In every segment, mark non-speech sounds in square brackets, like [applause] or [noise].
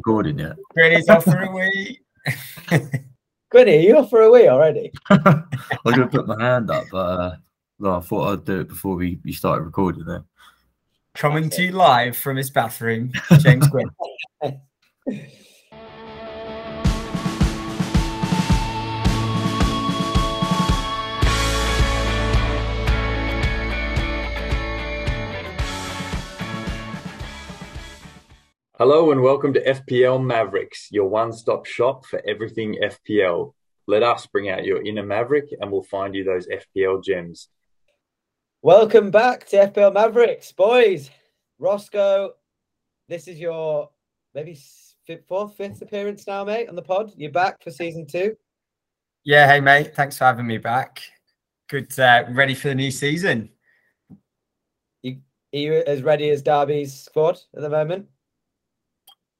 recording yet. Granny's off for a wee. [laughs] Gwynny, are you off for a wee already? [laughs] I was going to put my hand up, but uh, no, I thought I'd do it before we, we started recording there. Coming to you live from his bathroom, James Gwynn. [laughs] Hello and welcome to FPL Mavericks, your one stop shop for everything FPL. Let us bring out your inner Maverick and we'll find you those FPL gems. Welcome back to FPL Mavericks, boys. Roscoe, this is your maybe fifth, fourth, fifth appearance now, mate, on the pod. You're back for season two. Yeah, hey mate, thanks for having me back. Good, uh, ready for the new season. You, are you as ready as Derby's squad at the moment?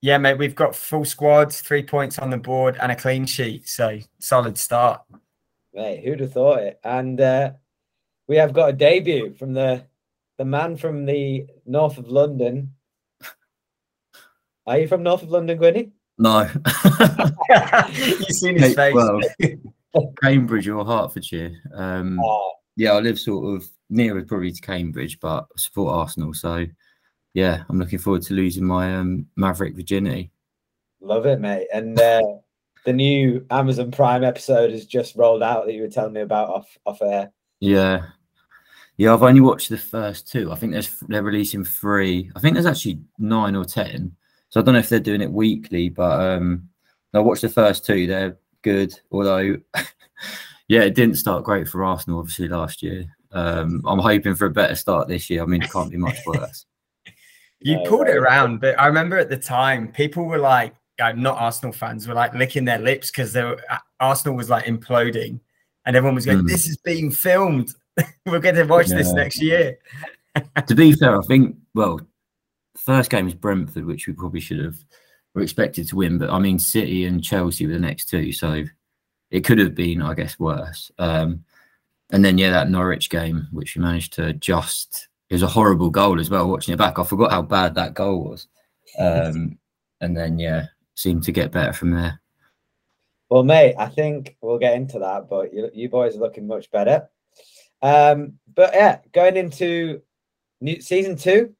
Yeah, mate, we've got full squads, three points on the board, and a clean sheet. So solid start. Mate, who'd have thought it? And uh, we have got a debut from the the man from the north of London. Are you from north of London, Gwynny? No. [laughs] [laughs] You've seen his face. Well, Cambridge or Hertfordshire. Um, Oh, yeah, I live sort of nearer probably to Cambridge, but I support Arsenal. So, yeah, I'm looking forward to losing my um, Maverick virginity. love it, mate. And uh, the new Amazon Prime episode has just rolled out that you were telling me about off off air. Yeah. Yeah, I've only watched the first two. I think there's they're releasing three. I think there's actually nine or ten. So I don't know if they're doing it weekly, but um I watched the first two. They're good, although [laughs] yeah, it didn't start great for Arsenal obviously last year. Um I'm hoping for a better start this year. I mean, it can't be much worse. You No, pulled it around, but I remember at the time people were like, uh, not Arsenal fans were like licking their lips because they were, uh, Arsenal was like imploding, and everyone was going, Mm. "This is being filmed. [laughs] we're going to watch this next year." [laughs] to be fair, I think well, first game is Brentford, which we probably should have were expected to win, but I mean City and Chelsea were the next two, so it could have been, I guess, worse. Um, and then yeah, that Norwich game, which we managed to just it was a horrible goal as well. Watching it back, I forgot how bad that goal was. Um, and then yeah, seemed to get better from there. Well, mate, I think we'll get into that, but you, you boys are looking much better. Um, but yeah, going into new season two,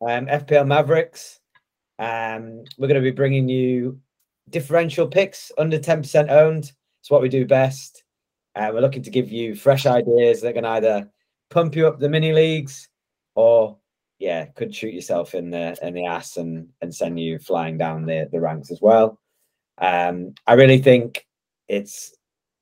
um, FPL Mavericks. Um, we're going to be bringing you differential picks under 10% owned. It's what we do best. Uh, we're looking to give you fresh ideas that can either pump you up the mini leagues or yeah, could shoot yourself in the in the ass and and send you flying down the the ranks as well. Um, I really think it's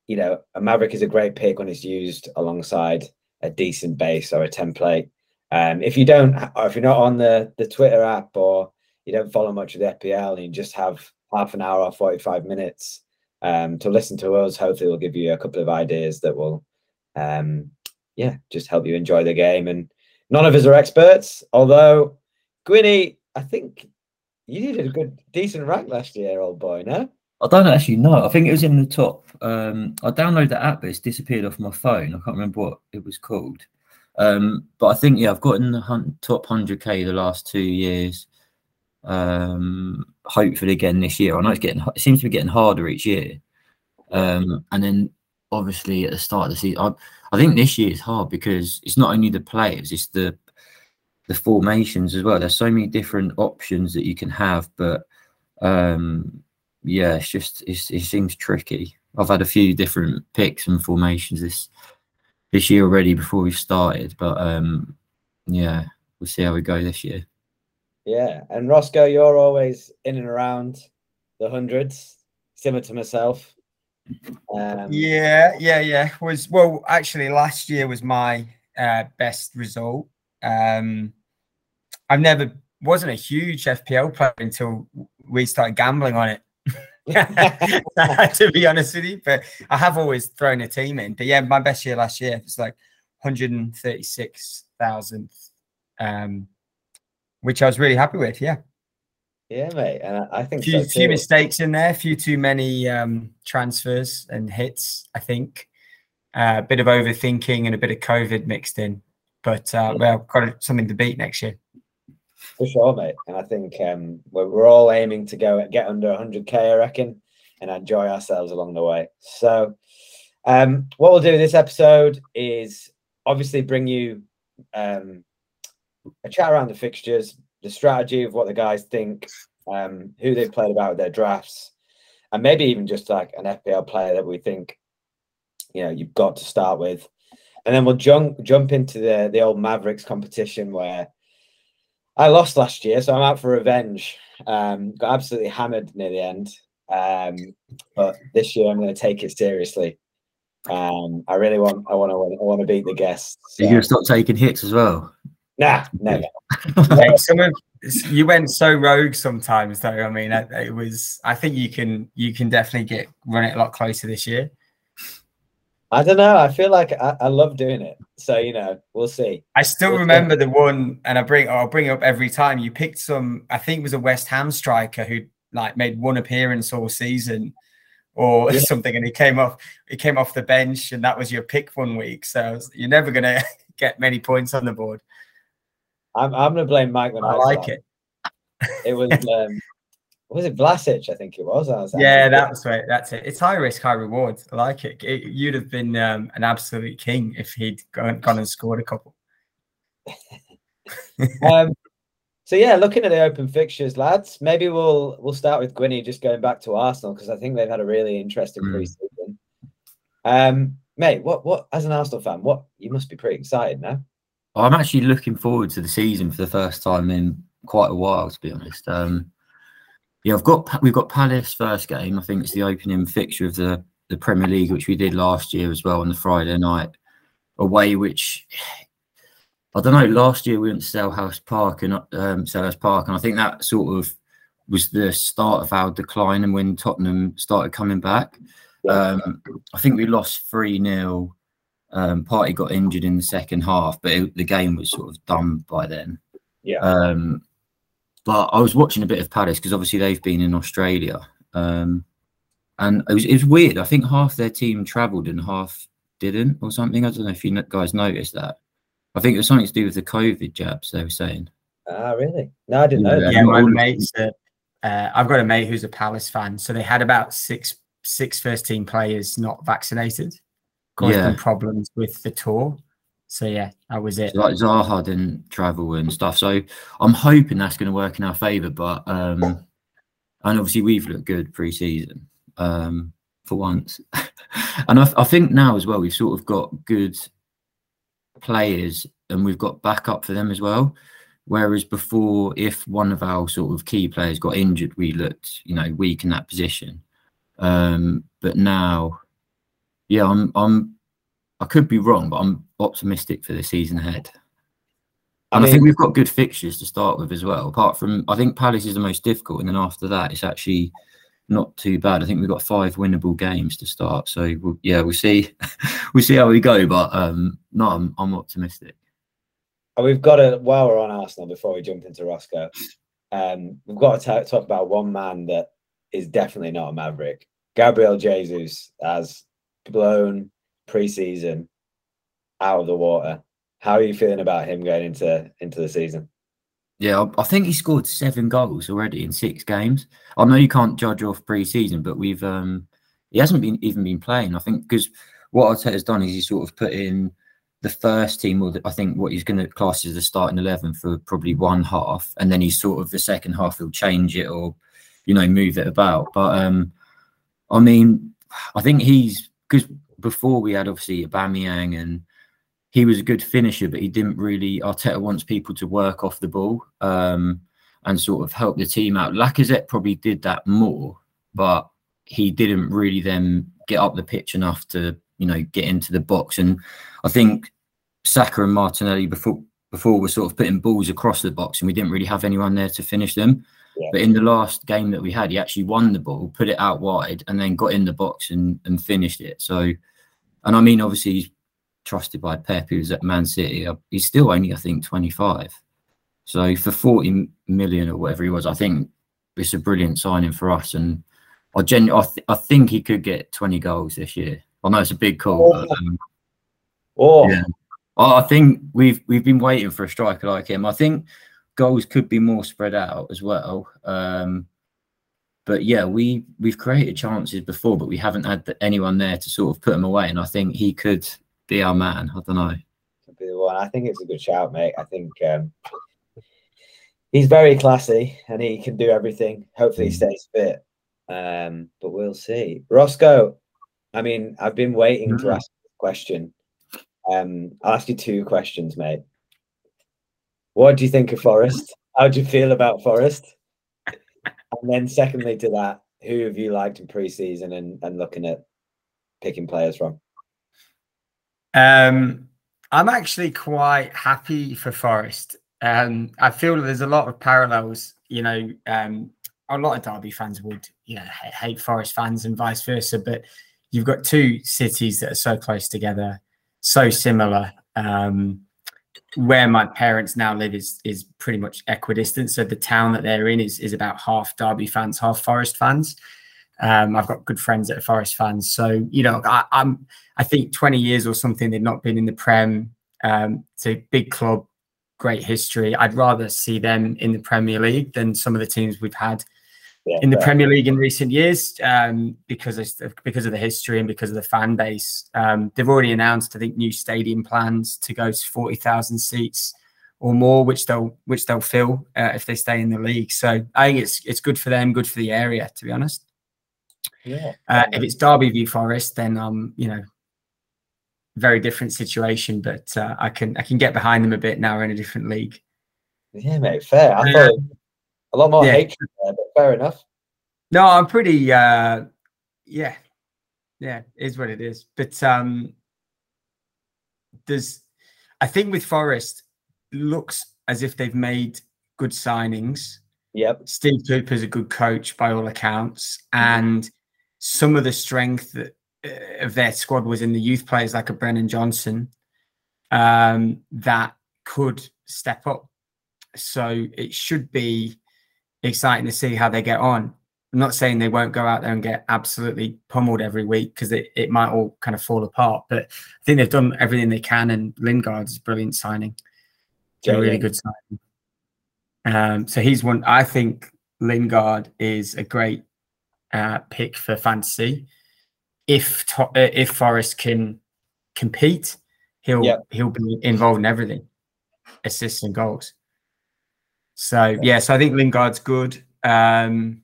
you know a Maverick is a great pick when it's used alongside a decent base or a template. Um, if you don't, or if you're not on the the Twitter app or you don't follow much of the FPL and you just have half an hour or 45 minutes um, to listen to us, hopefully we'll give you a couple of ideas that will, um, yeah, just help you enjoy the game. And none of us are experts, although Gwynny, I think you did a good, decent rank last year, old boy. No, I don't actually know. I think it was in the top. Um, I downloaded the app, but it's disappeared off my phone. I can't remember what it was called. Um, but I think yeah, I've gotten the top hundred k the last two years. Um, hopefully again this year. I know it's getting. It seems to be getting harder each year. Um, and then obviously at the start of the season, I, I think this year is hard because it's not only the players, it's the the formations as well. There's so many different options that you can have, but um, yeah, it's just it's, it seems tricky. I've had a few different picks and formations this this year already before we started, but um, yeah, we'll see how we go this year. yeah. And Roscoe, you're always in and around the hundreds, similar to myself. Um, Yeah, yeah, yeah. Was well, actually, last year was my uh, best result. Um, I've never wasn't a huge FPL player until we started gambling on it. [laughs] to be honest with you, but I have always thrown a team in. But yeah, my best year last year was like 136,000, um, which I was really happy with. Yeah, Yeah, mate, and I, I think few, so few mistakes in there, a few too many um, transfers and hits. I think uh, a bit of overthinking and a bit of COVID mixed in, but uh, well, got something to beat next year. For sure, mate. And I think um, we're, we're all aiming to go get under 100k, I reckon, and enjoy ourselves along the way. So, um, what we'll do in this episode is obviously bring you um, a chat around the fixtures, the strategy of what the guys think, um, who they've played about their drafts, and maybe even just like an FPL player that we think you know you've got to start with, and then we'll jump jump into the the old Mavericks competition where I lost last year, so I'm out for revenge. Um, got absolutely hammered near the end, um, but this year I'm going to take it seriously. Um, I really want, I want to, I want to beat the guests. So. You're going to stop taking hits as well. Nah, [laughs] never. some of you went so rogue sometimes, though. I mean, it was. I think you can, you can definitely get run it a lot closer this year. I don't know. I feel like I, I, love doing it. So you know, we'll see. I still we'll remember see. the one, and I bring I'll bring it up every time. You picked some. I think it was a West Ham striker who like made one appearance all season, or yeah. [laughs] something, and he came off. He came off the bench, and that was your pick one week. So you're never gonna [laughs] get many points on the board. I'm I'm gonna blame Mike when I, I like it. It was [laughs] um, was it Vlasic? I think it was. was yeah, that's right. That's it. It's high risk, high reward. I like it. it you'd have been um, an absolute king if he'd gone, gone and scored a couple. [laughs] um, so yeah, looking at the open fixtures, lads. Maybe we'll we'll start with Gwynny just going back to Arsenal because I think they've had a really interesting mm. preseason. Um, mate, what what as an Arsenal fan, what you must be pretty excited now. I'm actually looking forward to the season for the first time in quite a while, to be honest. Um, yeah, I've got we've got Palace first game. I think it's the opening fixture of the the Premier League, which we did last year as well on the Friday night away. Which I don't know. Last year we went to Selhurst Park and um, Selhurst Park, and I think that sort of was the start of our decline. And when Tottenham started coming back, um, I think we lost three 0 um, Partey got injured in the second half, but it, the game was sort of done by then. Yeah. Um, but I was watching a bit of Palace because obviously they've been in Australia. Um, and it was, it was weird. I think half their team travelled and half didn't or something. I don't know if you guys noticed that. I think it was something to do with the COVID jabs, they were saying. Ah, really? No, I didn't know that. Yeah, my mate's uh, I've got a mate who's a Palace fan. So they had about six six first team players not vaccinated, yeah. problems with the tour. So yeah, that was it. So like Zaha didn't travel and stuff. So I'm hoping that's going to work in our favour. But um, and obviously we've looked good pre-season um, for once, [laughs] and I, I think now as well we've sort of got good players and we've got backup for them as well. Whereas before, if one of our sort of key players got injured, we looked, you know, weak in that position. Um, but now, yeah, I'm I'm I could be wrong, but I'm optimistic for the season ahead. And I, mean, I think we've got good fixtures to start with as well. Apart from, I think Palace is the most difficult, and then after that, it's actually not too bad. I think we've got five winnable games to start. So we'll, yeah, we'll see, [laughs] we'll see how we go. But um, no, I'm, I'm optimistic. We've got to while we're on Arsenal before we jump into Roscoe, um, we've got to talk about one man that is definitely not a Maverick. Gabriel Jesus has blown preseason out of the water. How are you feeling about him going into into the season? Yeah, I think he scored seven goals already in six games. I know you can't judge off pre-season, but we've um he hasn't been even been playing. I think because what Arteta's done is he sort of put in the first team, or the, I think what he's going to class as the starting eleven for probably one half, and then he's sort of the second half he'll change it or you know move it about. But um I mean, I think he's because before we had obviously Aubameyang and he was a good finisher, but he didn't really. Arteta wants people to work off the ball um, and sort of help the team out. Lacazette probably did that more, but he didn't really then get up the pitch enough to you know get into the box. And I think Saka and Martinelli before before were sort of putting balls across the box, and we didn't really have anyone there to finish them. Yeah. But in the last game that we had, he actually won the ball, put it out wide, and then got in the box and, and finished it. So and I mean, obviously, he's trusted by Pep, who's at Man City. Uh, he's still only, I think, 25. So for 40 million or whatever he was, I think it's a brilliant signing for us. And I gen- I, th- I think he could get 20 goals this year. I know it's a big call. Oh. But, um, oh. Yeah. I think we've we've been waiting for a striker like him. I think goals could be more spread out as well. Um, but yeah, we we've created chances before, but we haven't had anyone there to sort of put them away. And I think he could be our man. I don't know. Could be the one. I think it's a good shout, mate. I think um, he's very classy and he can do everything. Hopefully, he Mm. stays fit. Um, but we'll see. Roscoe, I mean, I've been waiting to Mhm. ask this question. Um, I'll ask you two questions, mate. What do you think of Forest? How do you feel about Forest? And then, secondly, to that, who have you liked in pre-season and, and looking at picking players from? Um, I'm actually quite happy for Forest. Um, I feel there's a lot of parallels. You know, um, a lot of Derby fans would, you know, hate Forest fans and vice versa. But you've got two cities that are so close together, so similar. Um, where my parents now live is is pretty much equidistant. So the town that they're in is is about half Derby fans, half Forest fans. Um, I've got good friends that are Forest fans, so you know I, I'm. I think 20 years or something they've not been in the Prem. Um, it's a big club, great history. I'd rather see them in the Premier League than some of the teams we've had Yeah, in the fair. Premier League in recent years um, because of, because of the history and because of the fan base. Um, they've already announced, I think, new stadium plans to go to forty thousand seats or more, which they'll which they'll fill uh, if they stay in the league. So I think it's it's good for them, good for the area, to be honest. Yeah. Uh, if it's Derby v Forest, then um, you know, very different situation. But uh, I can I can get behind them a bit now. We're in a different league. Yeah, mate, fair. I thought a lot more Yeah. hatred there, but fair enough. No, I'm pretty. uh Yeah, yeah, is what it is. But um there's, I think with Forest, looks as if they've made good signings. Yep. Steve Cooper's a good coach by all accounts, and some of the strength that, uh, of their squad was in the youth players like a Brennan Johnson um, that could step up. So it should be exciting to see how they get on. I'm not saying they won't go out there and get absolutely pummeled every week because it, it might all kind of fall apart, but I think they've done everything they can, and Lingard's a brilliant signing. It's a really good signing. Um, so he's one. I think Lingard is a great uh, pick for fantasy. If to, uh, if Forest can compete, he'll he'll be involved in everything, assists and goals. So yeah, so I think Lingard's good. Um,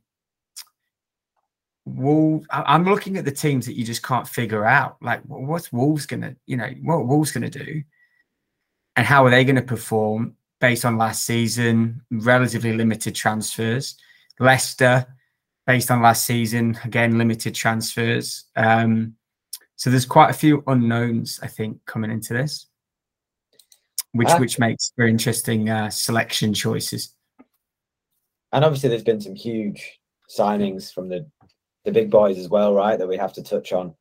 Wolves, I'm looking at the teams that you just can't figure out. Like, what's Wolves gonna, you know, what are Wolves gonna do, and how are they to perform based on last season? Relatively limited transfers. Leicester, based on last season, again limited transfers. Um, so there's quite a few unknowns, I think, coming into this, which Ah. which makes very interesting uh, selection choices. And obviously, there's been some huge signings from the the big boys as well, right? That we have to touch on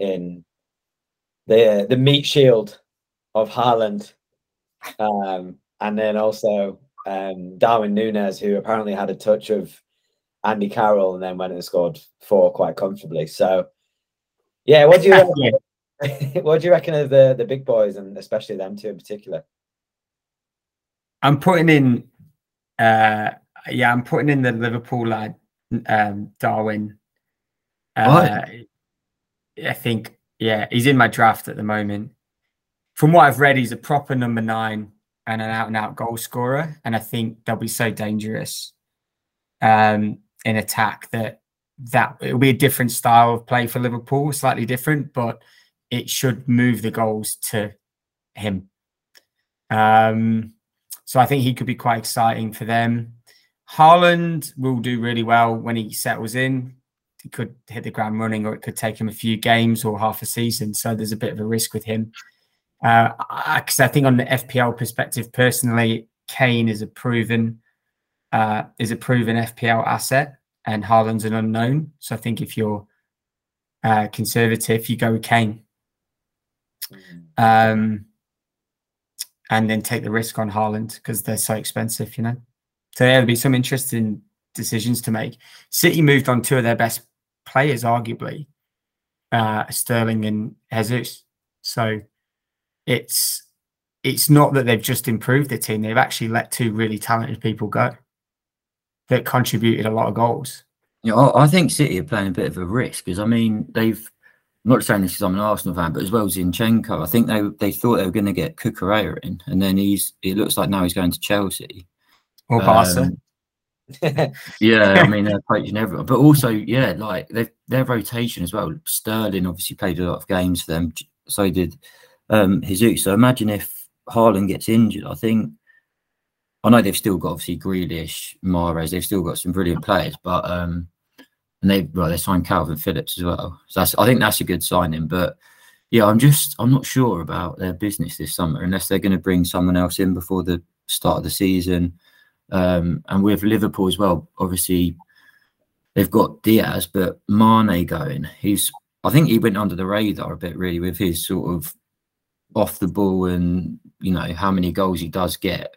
in the the meat shield of Haaland, um, and then also um, Darwin Nunez, who apparently had a touch of Andy Carroll and then went and scored four quite comfortably. So, yeah, what do you [laughs] what do you reckon of the the big boys and especially them two in particular? I'm putting in, uh, yeah, I'm putting in the Liverpool lad, um, Darwin. Uh, I think, yeah, he's in my draft at the moment. From what I've read, he's a proper number nine and an out and out goal scorer, and I think they'll be so dangerous um, in attack that that it'll be a different style of play for Liverpool, slightly different, but it should move the goals to him. Um, so I think he could be quite exciting for them. Haaland will do really well when he settles in. He could hit the ground running, or it could take him a few games or half a season. So there's a bit of a risk with him. Because I, 'cause I think on the FPL perspective, personally, Kane is a proven uh, is a proven FPL asset, and Haaland's an unknown. So I think if you're uh, conservative, you go with Kane um, and then take the risk on Haaland because they're so expensive, you know. So yeah, there'll be some interesting decisions to make. City moved on two of their best players, arguably, uh, Sterling and Jesus. So it's it's not that they've just improved the team; they've actually let two really talented people go that contributed a lot of goals. Yeah, I think City are playing a bit of a risk because I mean they've. I'm not saying this because I'm an Arsenal fan, but as well as Zinchenko, I think they they thought they were going to get Cucurella in, and then he's. It looks like now he's going to Chelsea Or Barca. Um, yeah, I mean they're poaching everyone, but also yeah, like their their rotation as well. Sterling obviously played a lot of games for them, so did um Jesus. So imagine if Haaland gets injured. I think I know they've still got obviously Grealish, Mahrez. They've still got some brilliant players, but um, and they well they signed Kalvin Phillips as well. So that's I think that's a good signing. But yeah, I'm just I'm not sure about their business this summer unless they're going to bring someone else in before the start of the season. Um, and with Liverpool as well, obviously they've got Diaz, but Mane going. He's I think he went under the radar a bit really with his sort of off the ball and you know how many goals he does get.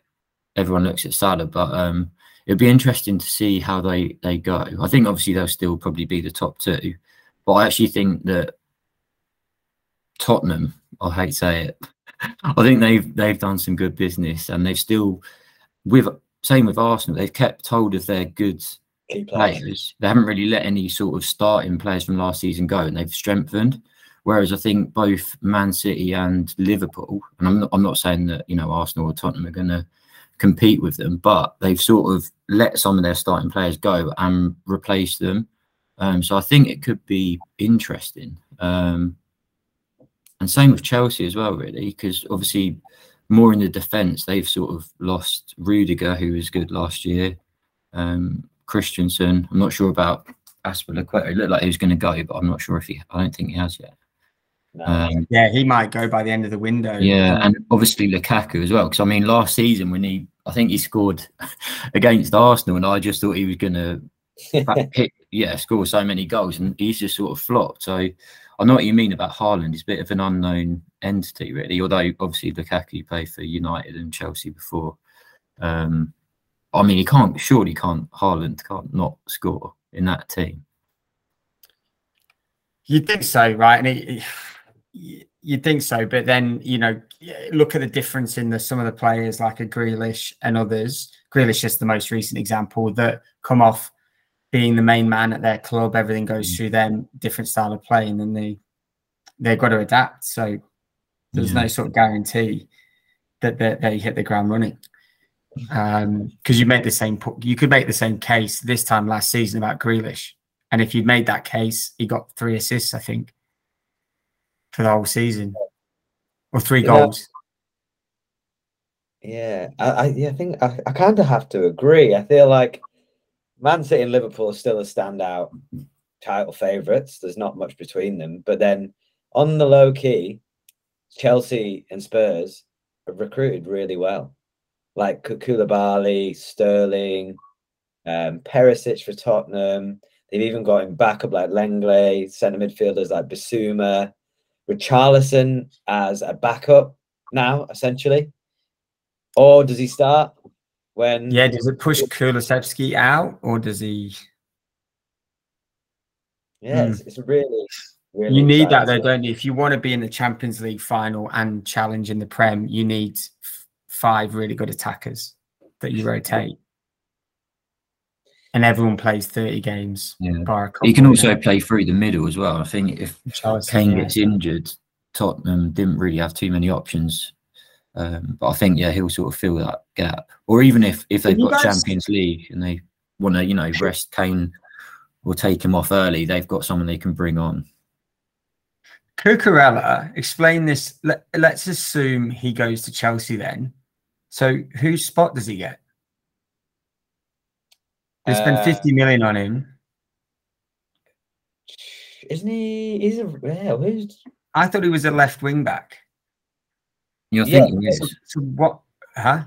Everyone looks at Salah, but um, it'd be interesting to see how they they go. I think obviously they'll still probably be the top two, but I actually think that Tottenham, I hate to say it, [laughs] I think they've they've done some good business and they've still with same with Arsenal, they've kept hold of their good Key players. players. They haven't really let any sort of starting players from last season go, and they've strengthened. Whereas I think both Man City and Liverpool, and I'm not, I'm not saying that you know Arsenal or Tottenham are going to compete with them, but they've sort of let some of their starting players go and replace them. Um, so I think it could be interesting. Um, and same with Chelsea as well, really, because obviously more in the defence, they've sort of lost Rudiger, who was good last year. Um, Christensen, I'm not sure about Azpilicueta. It looked like he was going to go, but I'm not sure if he. I don't think he has yet. No. Um, Yeah, he might go by the end of the window. yeah, and obviously Lukaku as well. Because I mean, last season when he, I think he scored [laughs] against Arsenal, and I just thought he was going to hit, yeah, score so many goals, and he's just sort of flopped. So I know what you mean about Haaland. He's a bit of an unknown entity, really. Although obviously Lukaku played for United and Chelsea before. Um, I mean, he can't. Surely can't. Haaland can't not score in that team. You'd think so, right? And it, it- you'd think so, but then you know, look at the difference in the some of the players like a Grealish and others. Grealish is the most recent example that come off being the main man at their club. Everything goes Mm. through them, different style of play, and then they they've got to adapt. So there's Yeah. no sort of guarantee that they, they hit the ground running. Um, because you make the same, you could make the same case this time last season about Grealish, and if you'd made that case, he got three assists, I think, for the whole season, or three Yeah. goals. Yeah, I, I, yeah, I think I, I kind of have to agree. I feel like Man City and Liverpool are still a standout title favourites. There's not much between them. But then on the low key, Chelsea and Spurs have recruited really well. Like Koulibaly, Sterling, um, Perisic for Tottenham. They've even got him backup like Lenglet, centre midfielders like Bissouma, Richarlison as a backup now, essentially. Or does he start when? Yeah, does it push Kulusevski out, or does he? yeah, Hmm. it's, it's really, really. You need that though, don't you? If you want to be in the Champions League final and challenge in the Prem, you need f- five really good attackers that you rotate, and everyone plays thirty games. Yeah. He can also play through the middle as well. I think if Kane yeah. gets injured, Tottenham didn't really have too many options. Um, but I think yeah, he'll sort of fill that gap. Or even if if they've got guys- Champions League and they want to, you know, rest Kane or take him off early, they've got someone they can bring on. Cucurella, explain this. Let, let's assume he goes to Chelsea then. So whose spot does he get? They spend Uh, 50 million on him. Isn't he? He's a yeah. Who's I thought he was a left wing back. You're Yeah, thinking So, is so what? Huh?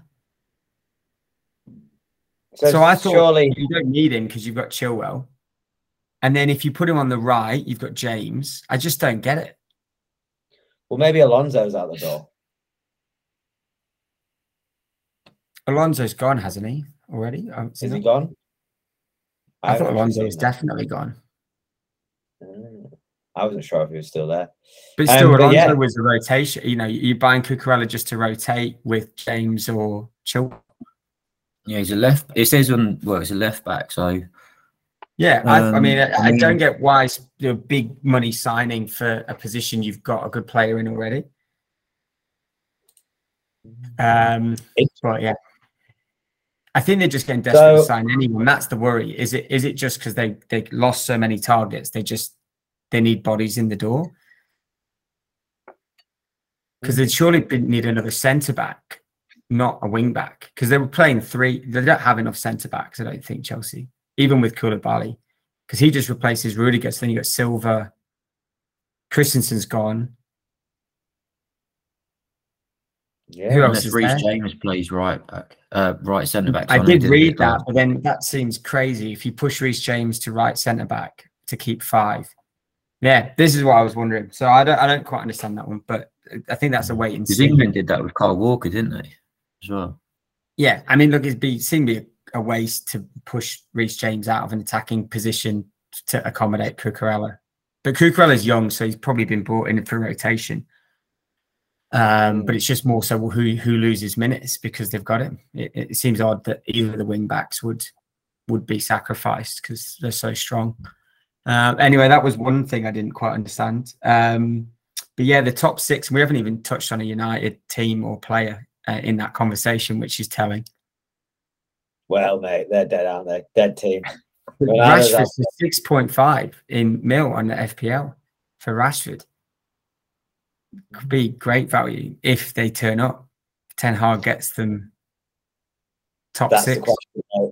so, So I thought surely you don't need him because you've got Chilwell. And then if you put him on the right, you've got James. I just don't get it. well maybe Alonso's out the door. Alonso's gone, hasn't he? Already? Is he gone? I I've thought actually Alonso seen was that. definitely gone. Mm. I wasn't sure if he was still there. But still, Um, but Alonso yeah. was a rotation. You know, you're buying Cucurella just to rotate with James or Chilwell. Yeah, he's a left. It says on well, it's a left back. So Yeah, I, I Um, mean, I, I I don't get why it's a big money signing for a position you've got a good player in already. Um, It- but yeah, I think they're just getting desperate to sign anyone. That's the worry. Is it? Is it just because they they lost so many targets? They just they need bodies in the door hmm. because they'd surely need another centre back, not a wing back, because they were playing three. They don't have enough centre backs. I don't think Chelsea, even with Koulibaly, because he just replaces Rudiger. So then you got Silva, Christensen's gone. Yeah. Who else Reece there? James plays right back, uh, right centre back. I did read that, but then that seems crazy. If you push Reece James to right centre back to keep five, yeah, this is what I was wondering. So I don't, I don't quite understand that one, but I think that's a wait and see. England did that with Carl Walker, didn't they? As well. Yeah, I mean, look, it'd be seemed to be a, a waste to push Reece James out of an attacking position to accommodate Cucurella. But Cucurella's young, so he's probably been brought in for rotation. Um, but it's just more so who who loses minutes because they've got him. It, it seems odd that either of the wing backs would would be sacrificed because they're so strong. Uh, anyway, that was one thing I didn't quite understand. Um, but yeah, the top six, we haven't even touched on a United team or player uh, in that conversation, which is telling. Well, mate, they're dead, aren't they? Dead team. [laughs] Well, I was Rashford for six point five in mil on the FPL for Rashford could be great value if they turn up. Ten Hag gets them top That's six. the question. mate.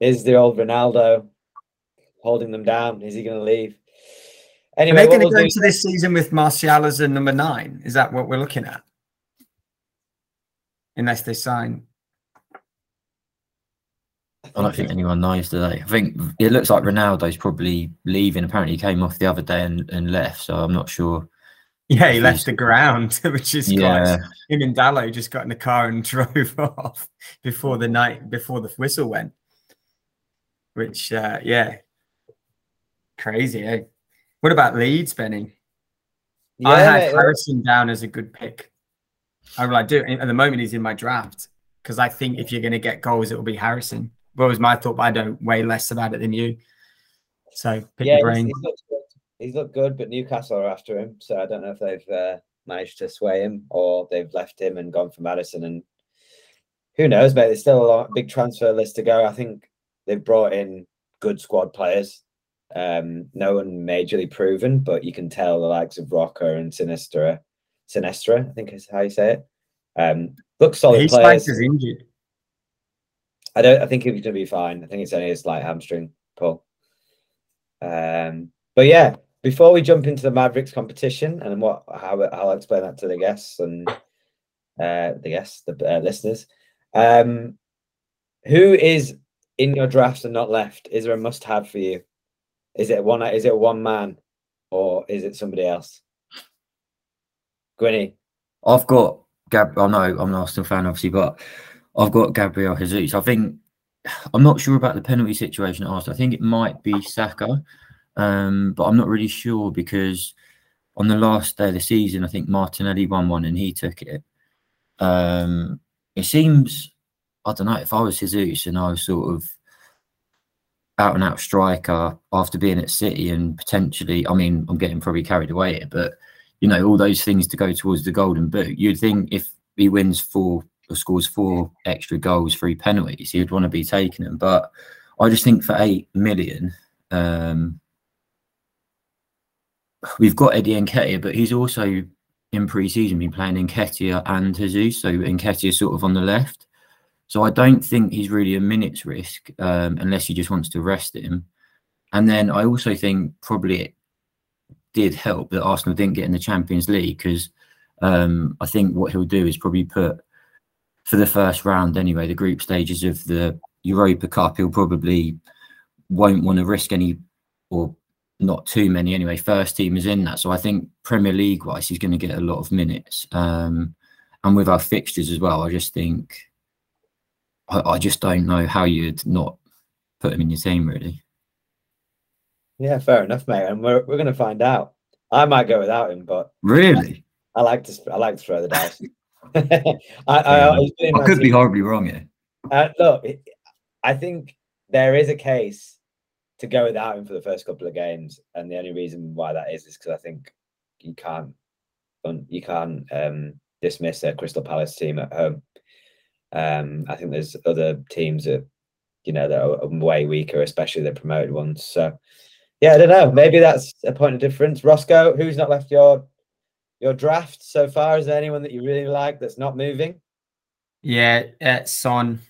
Is the old Ronaldo holding them down? Is he going to leave? Are Anyway, they what going to go do- into this season with Martial as a number nine? Is that what we're looking at? Unless they sign. I don't think anyone knows today. I think it looks like Ronaldo's probably leaving. Apparently, he came off the other day and, and left. So I'm not sure. Yeah, he left the ground, [laughs] which is Yeah, quite. Him and Dalot just got in the car and [laughs] drove off before the night before the whistle went. Which, uh, yeah, crazy. Eh? What about Leeds, Benny? I Yeah, had mate, Harrison down as a good pick. I will. I do. At the moment, he's in my draft because I think if you're going to get goals, it will be Harrison. What was my thought? But I don't weigh less about it than you. So pick yeah, your brain. he's good. He's looked good, but Newcastle are after him, so I don't know if they've uh, managed to sway him or they've left him and gone for Maddison. And who knows, mate? There's still a lot, big transfer list to go. I think they've brought in good squad players. Um, no one majorly proven, but you can tell the likes of Roca and Sinistra, Sinistra, I think is how you say it. Um, look solid He's players. is injured. I don't. I think he's going to be fine. I think it's only a slight hamstring pull. Um, but yeah, before we jump into the Mavericks competition and what how I'll explain that to the guests and uh, the guests, the uh, listeners. Um, who is in your drafts and not left? Is there a must-have for you? Is it one? Is it one man, or is it somebody else? Gwynny. I've got Gab. I know I'm an Arsenal fan, obviously, but I've got Gabriel Jesus. I think I'm not sure about the penalty situation at Arsenal. I think it might be Saka, um, but I'm not really sure because on the last day of the season, I think Martinelli won one and he took it. Um, it seems I don't know if I was Jesus and I was sort of out and out striker after being at City and potentially, I mean, I'm getting probably carried away here, but you know, all those things to go towards the golden boot. You'd think if he wins four or scores four extra goals, three penalties, he'd want to be taking them. But I just think for eight million, um, we've got Eddie Nketiah, but he's also in pre-season been playing Nketiah and Jesus, so Nketiah sort of on the left. So I don't think he's really a minutes risk um, unless he just wants to rest him. And then I also think probably it did help that Arsenal didn't get in the Champions League because um, I think what he'll do is probably put for the first round anyway, the group stages of the Europa Cup, he'll probably won't want to risk any or not too many anyway. First team is in that. So I think Premier League wise, he's going to get a lot of minutes. Um, and with our fixtures as well, I just think I, I just don't know how you'd not put him in your team really. Yeah, fair enough, mate. And we're we're gonna find out. I might go without him, but Really? I like to I like to throw the dice. [laughs] [laughs] I, I, he's been in I could be horribly wrong here. Uh, look, I think there is a case to go without him for the first couple of games, and the only reason why that is is because I think you can't you can't um, dismiss a Crystal Palace team at home. Um, I think there's other teams that you know that are way weaker, especially the promoted ones. So yeah, I don't know. Maybe that's a point of difference. Roscoe, who's not left your your draft so far? Is there anyone that you really like that's not moving? Yeah, uh, Son.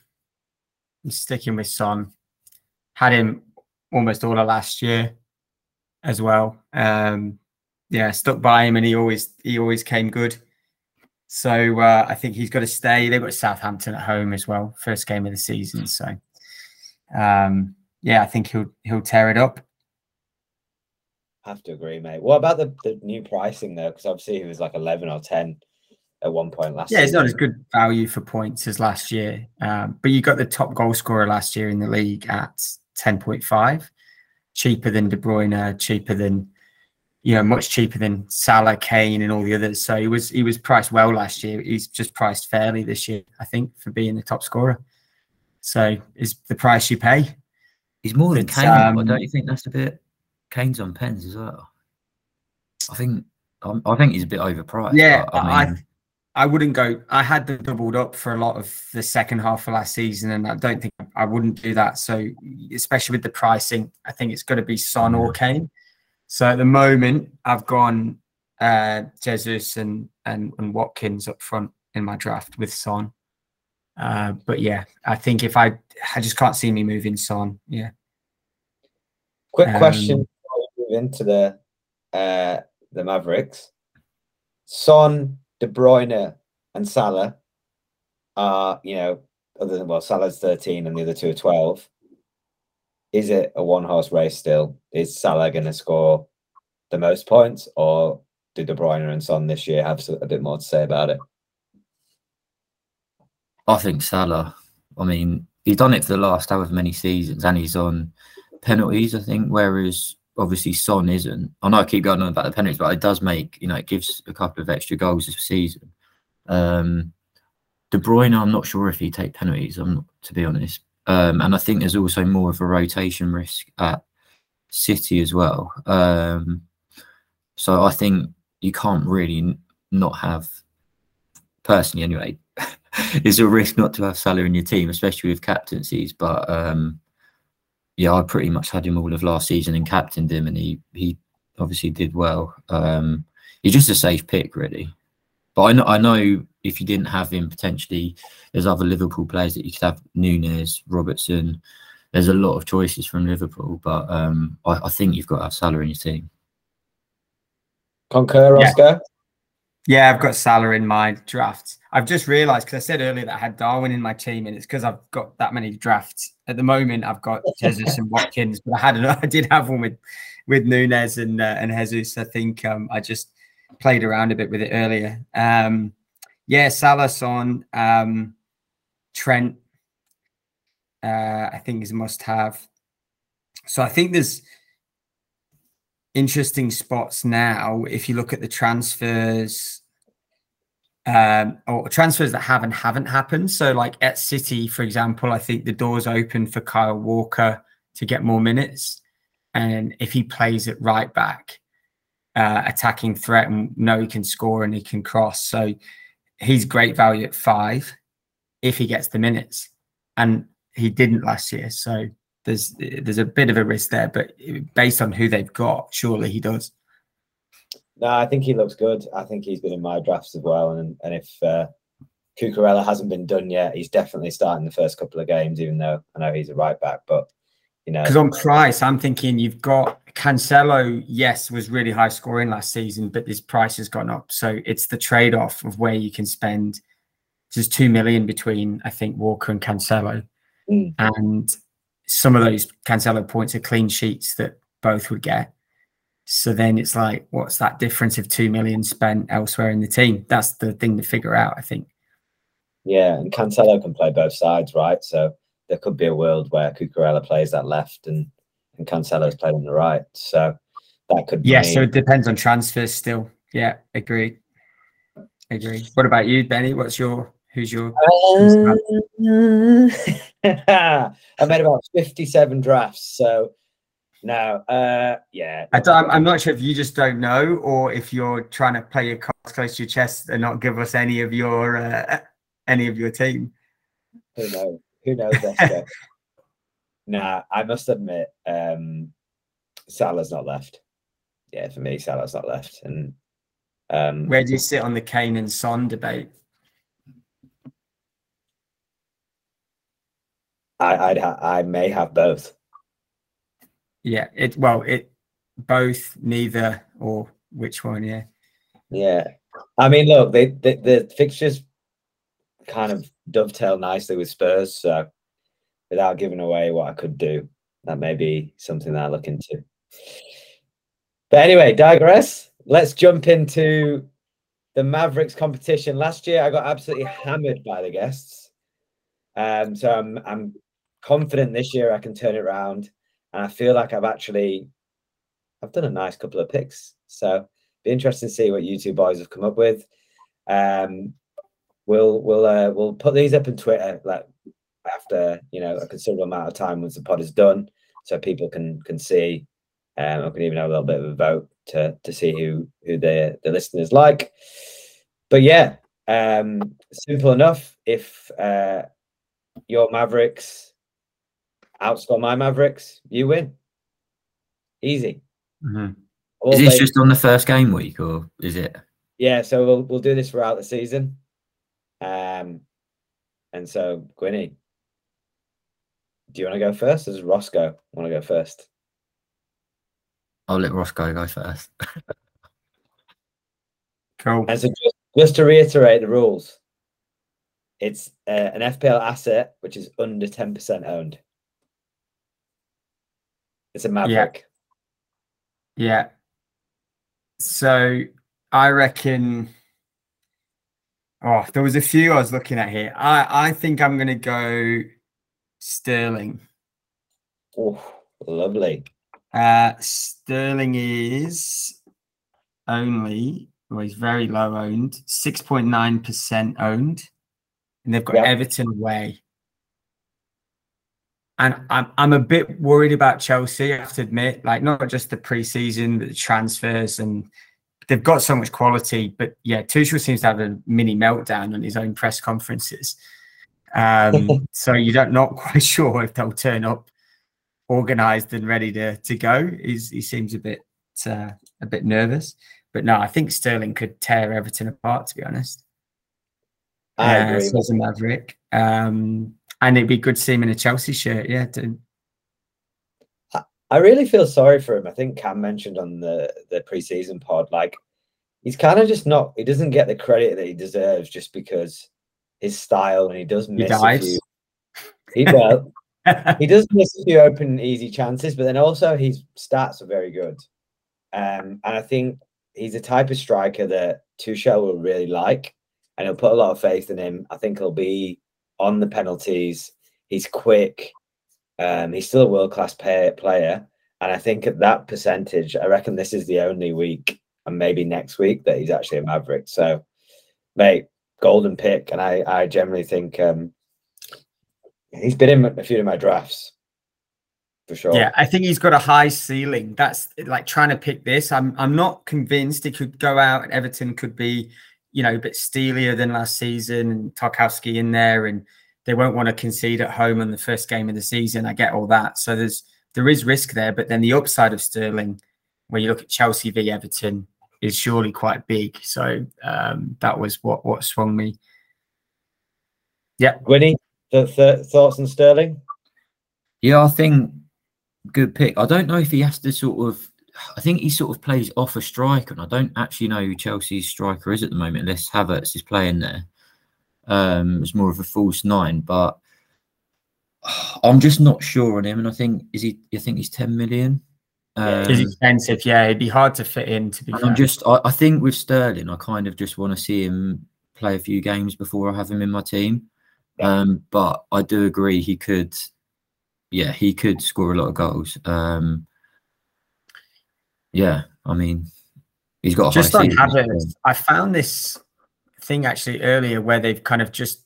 I'm sticking with Son. Had him almost all of last year as well. Um, yeah, stuck by him, and he always he always came good. So uh, I think he's got to stay. They've got Southampton at home as well, first game of the season. So um, yeah, I think he'll he'll tear it up. Have to agree, mate. What about the, the new pricing though? Because obviously he was like eleven or ten at one point last. Year. Yeah, it's not as good value for points as last year. Um, but you got the top goal scorer last year in the league at 10.5, cheaper than De Bruyne, cheaper than, you know, much cheaper than Salah, Kane, and all the others. So he was he was priced well last year. He's just priced fairly this year, I think, for being the top scorer. So is the price you pay. He's more than It's, Kane, but um, don't you think that's a bit? Kane's on pens as well. I think I, I think he's a bit overpriced. Yeah, I- mean, I wouldn't go. I had them doubled up for a lot of the second half of last season, and I don't think I wouldn't do that. So, especially with the pricing, I think it's got to be Son or Kane. So at the moment, I've gone uh, Jesus and, and and Watkins up front in my draft with Son. Uh, but yeah, I think if I, I just can't see me moving Son. Yeah, Quick question Um, before we move into the uh, the Mavericks. Son, De Bruyne, and Salah are, you know, other than well, Salah's 13 and the other two are 12. Is it a one horse race still? Is Salah going to score the most points, or do De Bruyne and Son this year have a bit more to say about it? I think Salah. I mean, he's done it for the last however many seasons, and he's on penalties. I think, whereas obviously Son isn't. I know I keep going on about the penalties, but it does make you know it gives a couple of extra goals this season. Um, De Bruyne, I'm not sure if he take penalties. I'm not, to be honest. Um, and I think there's also more of a rotation risk at City as well. Um, so I think you can't really not have, personally anyway, [laughs] it's a risk not to have Salah in your team, especially with captaincies. But um, yeah, I pretty much had him all of last season and captained him, and he he obviously did well. Um, he's just a safe pick, really. But I know I know if you didn't have him, potentially there's other Liverpool players that you could have: Nunez, Robertson. There's a lot of choices from Liverpool, but um, I, I think you've got to have Salah in your team. Concur, Yeah. Roscoe? Yeah, I've got Salah in my drafts. I've just realised because I said earlier that I had Darwin in my team, and it's because I've got that many drafts. At the moment, I've got [laughs] Jesus and Watkins, but I had [laughs] I did have one with with Nunez and uh, and Jesus. I think um, I just played around a bit with it earlier. Um, yeah, Salah, Son, um, Trent. Uh, I think is a must-have. So I think there's interesting spots now. If you look at the transfers, um, or transfers that have and haven't happened. So, like at City, for example, I think the door's open for Kyle Walker to get more minutes, and if he plays at right back, uh, attacking threat, and know he can score and he can cross, so he's great value at five if he gets the minutes, and he didn't last year. So there's there's a bit of a risk there, but based on who they've got, surely he does. No, I think he looks good. I think he's been in my drafts as well. And and if uh, Cucurella hasn't been done yet, he's definitely starting the first couple of games, even though I know he's a right back. But you know, Because on price, I'm thinking you've got Cancelo. Yes, was really high scoring last season, but his price has gone up. So it's the trade off of where you can spend. There's two million between I think Walker and Cancelo, Mm. and some of those Cancelo points are clean sheets that both would get. So then it's like, what's that difference of two million spent elsewhere in the team? That's the thing to figure out. I think. yeah, and Cancelo can play both sides, right? So there could be a world where Cucurella plays that left and and Cancelo's played on the right. So that could be. Yeah, mean- so it depends on transfers still. Yeah, agree. Agree. What about you, Benny? What's your who's your Uh, [laughs] I made about 57 drafts. So no, uh, yeah. I don't, I'm, not sure if you just don't know or if you're trying to play your cards close to your chest and not give us any of your uh, [laughs] any of your team. Who knows? Who knows? [laughs] Nah, I must admit, um, Salah's not left. Yeah, for me, Salah's not left. And um, Where do you sit on the Kane and Son debate? I, I'd ha- I may have both. Yeah, it well, it both, neither, or which one? Yeah, Yeah, I mean, look, they, they the fixtures kind of dovetail nicely with Spurs. So without giving away what I could do, that may be something that I look into. But anyway, digress. Let's jump into the Mavericks competition. Last year, I got absolutely hammered by the guests. Um, so I'm I'm confident this year I can turn it around, and I feel like I've actually I've done a nice couple of picks. So be interesting to see what you two boys have come up with. Um, we'll we'll uh, we'll put these up on Twitter like after you know a considerable amount of time once the pod is done, so people can can see. Um, I can even have a little bit of a vote to to see who who the the listeners like. But yeah, um, simple enough. If uh, your Mavericks outscore my Mavericks, you win. Easy. All Is this based- just on the first game week or is it? yeah, so we'll we'll do this throughout the season. Um, and so Gwynny, do you want to go first? Or does Roscoe want to go first? I'll let Roscoe go first. [laughs] cool. And so just, just to reiterate the rules, it's uh, an FPL asset which is under ten percent owned. It's a Maverick. Yeah. yeah. So I reckon. Oh, there was a few I was looking at here. I I think I'm gonna go Sterling. Oh, lovely. Uh, Sterling is only, well, he's very low owned, 6.9% owned. And they've got Yep. Everton away. And I'm, I'm a bit worried about Chelsea, I have to admit, like not just the preseason, but the transfers. And they've got so much quality. But yeah, Tuchel seems to have a mini meltdown on his own press conferences. Um, [laughs] so you don't not quite [laughs] sure if they'll turn up organized and ready to to go. He's, he seems a bit uh, a bit nervous, but no, I think Sterling could tear Everton apart. To be honest, I Uh, agree. so as a Maverick, um, and it'd be good to see him in a Chelsea shirt. Yeah, to, I really feel sorry for him. I think Cam mentioned on the the preseason pod, like he's kind of just not. He doesn't get the credit that he deserves just because his style, and he does he miss a few. He [laughs] well, he does miss a few open easy chances, but then also his stats are very good. Um, and I think he's the type of striker that Tuchel will really like, and he'll put a lot of faith in him. I think he'll be on the penalties. He's quick. Um, he's still a world class player, player, and I think at that percentage, I reckon this is the only week, and maybe next week, that he's actually a Maverick. So, mate, golden pick, and I, I generally think um, he's been in a few of my drafts for sure. Yeah, I think he's got a high ceiling. That's like trying to pick this. I'm I'm not convinced he could go out and Everton could be, you know, a bit steelier than last season and Tarkowski in there and they won't want to concede at home on the first game of the season. I get all that. So there's there is risk there, but then the upside of Sterling, when you look at Chelsea v Everton, is surely quite big. So um, that was what what swung me. Gwynny, th- th- thoughts on Sterling? Yeah, I think good pick. I don't know if he has to sort of. I think he sort of plays off a striker, and I don't actually know who Chelsea's striker is at the moment, unless Havertz is playing there. Um, it's more of a false nine, but [sighs] I'm just not sure on him. And I think is he? I think he's ten million. Yeah, Um, It's expensive, yeah. It'd be hard to fit in. To be. I'm just. I, I think with Sterling, I kind of just want to see him play a few games before I have him in my team. Yeah. Um, but I do agree he could yeah, he could score a lot of goals. Um, yeah, I mean, he's got a just high on ceiling. Havertz, I found this thing actually earlier where they've kind of just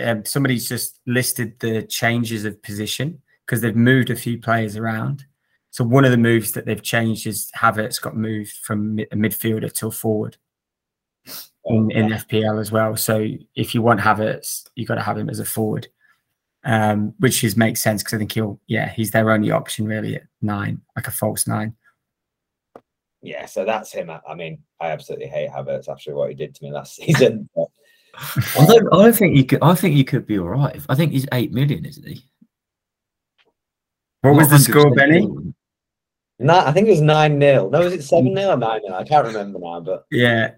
um, somebody's just listed the changes of position because they've moved a few players around. So one of the moves that they've changed is Havertz got moved from mid- a midfielder to a forward in, in FPL as well. So if you want Havertz, you got to have him as a forward, um, which is makes sense because I think he'll yeah he's their only option really at nine, like a false nine. Yeah, so that's him. I I mean, I absolutely hate Havertz after what he did to me last [laughs] season. but I don't, I don't think you could. I think you could be all right. I think he's eight million, isn't he? What was the score, Benny? sure. Nah, I think it was 9 0. No, was it 7 0 or 9 0? I can't remember now, but Yeah.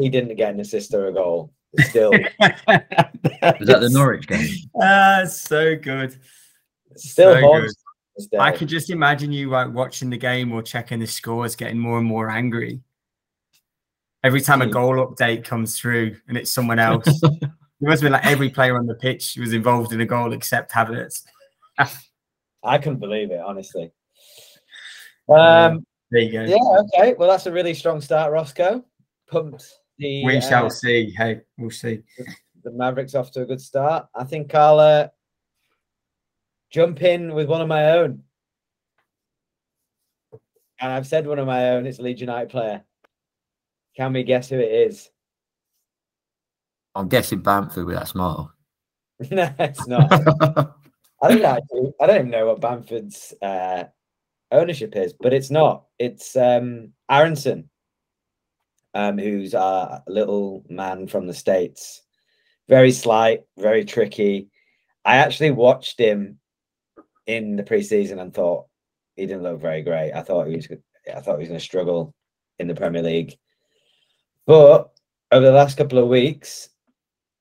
he didn't get an assist or a goal. Still, [laughs] Was that the Norwich game? [laughs] Ah, so good. still So haunts me to this day. I could just imagine you like watching the game or checking the scores, getting more and more angry. Every time a goal update comes through and it's someone else, [laughs] it must be like every player on the pitch was involved in a goal except Havertz. I couldn't believe it, honestly. Um, There you go. yeah, okay. Well, that's a really strong start, Roscoe. Pumped the, We uh, shall see. Hey, we'll see. the Mavericks off to a good start. I think I'll uh, jump in with one of my own. And I've said one of my own, it's a Leeds United player. Can we guess who it is? I'm guessing Bamford with that smile. no, it's not. I don't actually. I don't even know what Bamford's uh, ownership is, but it's not. It's um, Aaronson, um, who's a little man from the states. Very slight, very tricky. I actually watched him in the preseason and thought he didn't look very great. I thought he was. I thought he was going to struggle in the Premier League, but over the last couple of weeks,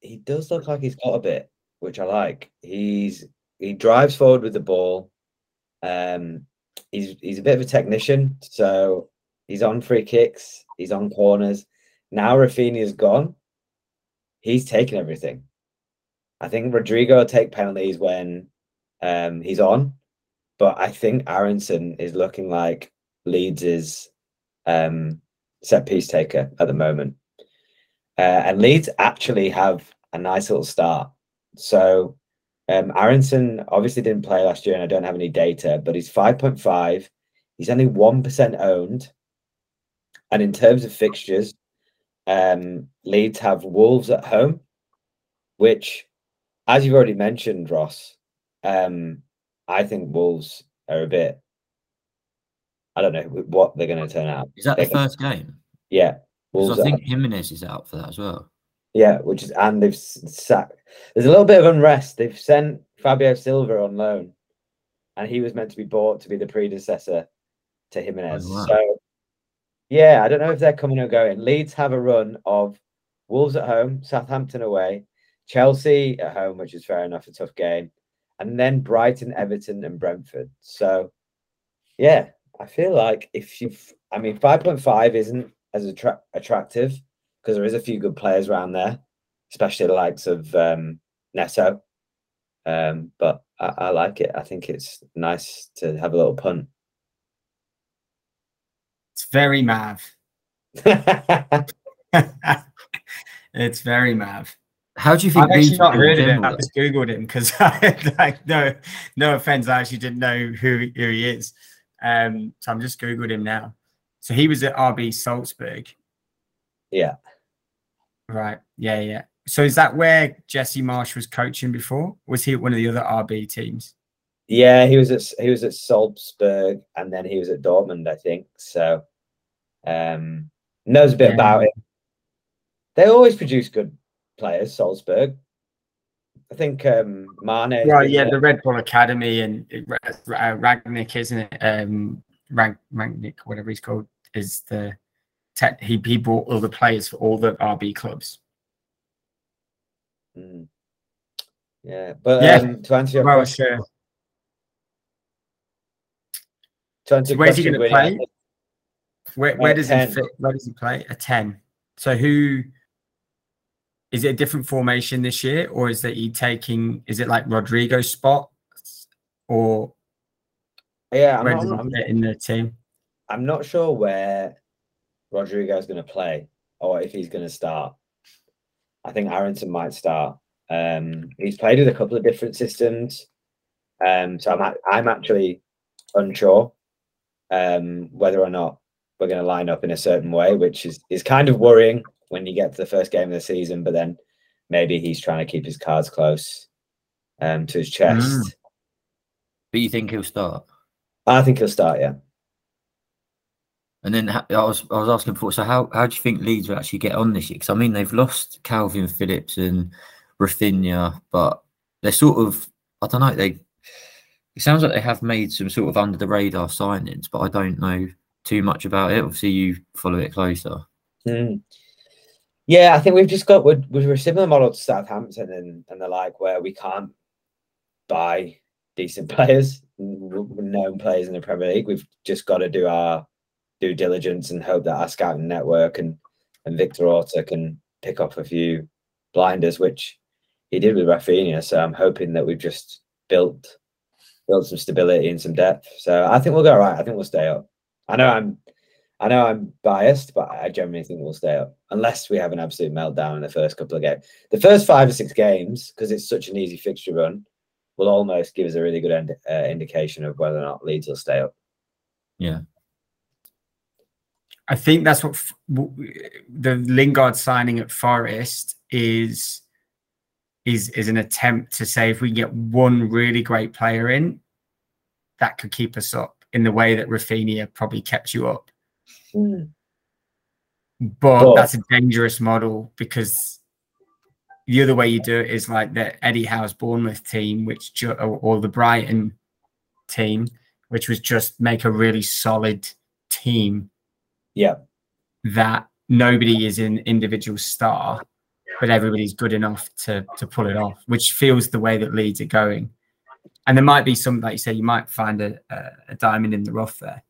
he does look like he's got a bit, which I like. He's he drives forward with the ball. Um, he's he's a bit of a technician, so he's on free kicks, he's on corners. Now Raphinha's gone, he's taken everything. I think Rodrigo will take penalties when um, he's on, but I think Aaronson is looking like Leeds' um, set piece taker at the moment. Uh, and Leeds actually have a nice little start. So um, Aaronson obviously didn't play last year, and I don't have any data, but he's 5.5. He's only 1% owned. And in terms of fixtures, um, Leeds have Wolves at home, which, as you've already mentioned, Ross, um, I think Wolves are a bit. I don't know what they're going to turn out. Is that the They're gonna- first game? Yeah, Wolves. I think Jimenez is out for that as well. Yeah, which is and they've sacked. There's a little bit of unrest. They've sent Fabio Silva on loan, and he was meant to be bought to be the predecessor to Jimenez. wow. So, yeah, I don't know if they're coming or going. Leeds have a run of Wolves at home, Southampton away, Chelsea at home, which is fair enough, a tough game, and then Brighton, Everton, and Brentford. So, yeah, I feel like if you've, I mean, five point five isn't as attra- attractive because there is a few good players around there, especially the likes of um, Neto. Um, but I, I like it. I think it's nice to have a little punt. It's very Mav. [laughs] [laughs] it's very Mav. How do you think I've actually not will heard of him. [laughs] I just googled him because I like no no offense. I actually didn't know who who he is. Um, so I'm just googled him now. So he was at RB Salzburg, yeah, right? Yeah, yeah. So is that where Jesse Marsch was coaching before? Was he at one of the other RB teams? yeah. He was at he was at Salzburg, and then he was at Dortmund, I think. So, um, knows a bit Yeah. about it. They always produce good players. Salzburg. I think um, Mane. Right, yeah, there. the Red Bull Academy and Ra- Ragnick, isn't it? Um, Rag Ragnick, whatever he's called, is the tech. He he bought all the players for all the RB clubs. Mm. Yeah, but Yeah. um, to answer your Well, question, sure. to answer So where's he going to play? Where where Uh, does 10. he fit? Where does he play? A ten. So who? Is it a different formation this year, or is that he taking? Is it like Rodrigo's spot? or Yeah, I'm not, I'm, in the team? I'm not sure where Rodrigo's going to play or if he's going to start. I think Aaronson might start. Um, he's played with a couple of different systems, um, so I'm I'm actually unsure um, whether or not we're going to line up in a certain way, which is is kind of worrying when you get to the first game of the season. But then maybe he's trying to keep his cards close um, to his chest. But you think he'll start? I think he'll start. Yeah. And then I was I was asking before. So how how do you think Leeds will actually get on this year? Because I mean they've lost Kalvin Phillips and Raphinha, but they're sort of I don't know. They it sounds like they have made some sort of under the radar signings, but I don't know too much about it. Obviously, you follow it closer. Mm. Yeah, I think we've just got we're, we're a similar model to Southampton and, and the like, where we can't buy decent [laughs] players, known players in the Premier League. We've just got to do our due diligence and hope that our scouting network and and Victor Orta can pick up a few blinders, which he did with Raphinha. So I'm hoping that we've just built built some stability and some depth. So I think we'll go right. I think we'll stay up. I know I'm I know I'm biased, but I generally think we'll stay up unless we have an absolute meltdown in the first couple of games. The first five or six games, because it's such an easy fixture run, will almost give us a really good ind- uh, indication of whether or not Leeds will stay up. Yeah. I think that's what f- w- the Lingard signing at Forest is is is an attempt to say if we get one really great player in, that could keep us up in the way that Raphinha probably kept you up. But But- that's a dangerous model because the other way you do it is like the Eddie Howe's Bournemouth team, which ju- or, or the Brighton team, which was just make a really solid team Yeah, that nobody is an individual star, but everybody's good enough to to pull it off, which feels the way that Leeds are going. And there might be some, like you say, you might find a, a, a diamond in the rough there.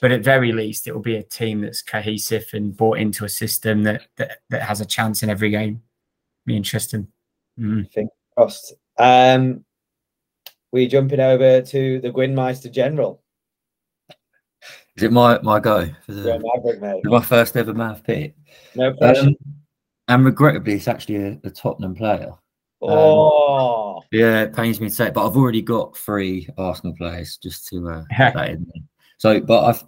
But at very least, it will be a team that's cohesive and bought into a system that that, that has a chance in every game. Be interesting. Mm. crossed. Um, we jumping over to the Gwynmeister General. Is it my my go for the Yeah, Maverick, mate. my first ever mouth pick? No pressure. Um, and regrettably, it's actually a, a Tottenham player. oh, Yeah, it pains me to say, it, but I've already got three Arsenal players just to uh, that in there. So, but I've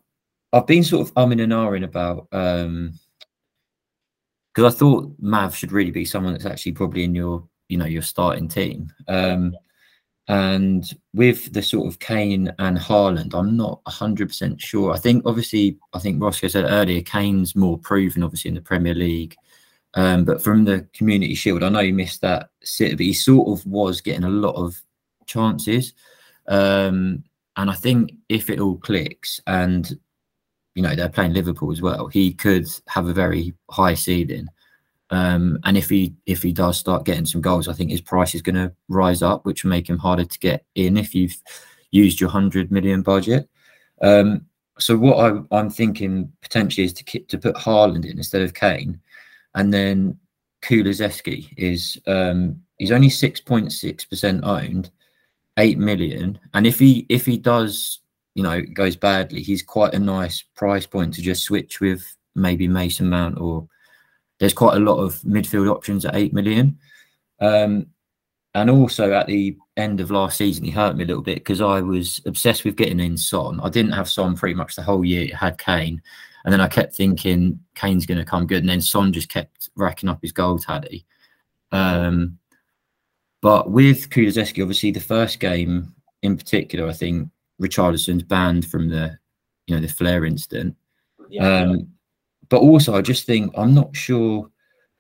I've been sort of umming and ahhing about um because I thought Mav should really be someone that's actually probably in your you know your starting team. Um and with the sort of Kane and Haaland, I'm not 100% sure. I think obviously, I think Roscoe said earlier, Kane's more proven obviously in the Premier League. Um, but from the Community Shield, I know he missed that sit, but he sort of was getting a lot of chances. Um, and I think if it all clicks and you know they're playing Liverpool as well, he could have a very high ceiling. Um, and if he if he does start getting some goals, I think his price is going to rise up, which will make him harder to get in if you've used your hundred million budget. Um, so what I, I'm thinking potentially is to ki- to put Haaland in instead of Kane, and then Kulusevski is um, he's only six point six percent owned, eight million, and if he if he does you know goes badly, he's quite a nice price point to just switch with maybe Mason Mount or there's quite a lot of midfield options at 8 million. Um, and also at the end of last season, he hurt me a little bit because I was obsessed with getting in Son. I didn't have Son pretty much the whole year, had Kane. And then I kept thinking Kane's going to come good. And then Son just kept racking up his goal tally. Um, but with Kulusevski, obviously the first game in particular, I think Richarlison's banned from the, you know, the flare incident. yeah. Um, but also, I just think I'm not sure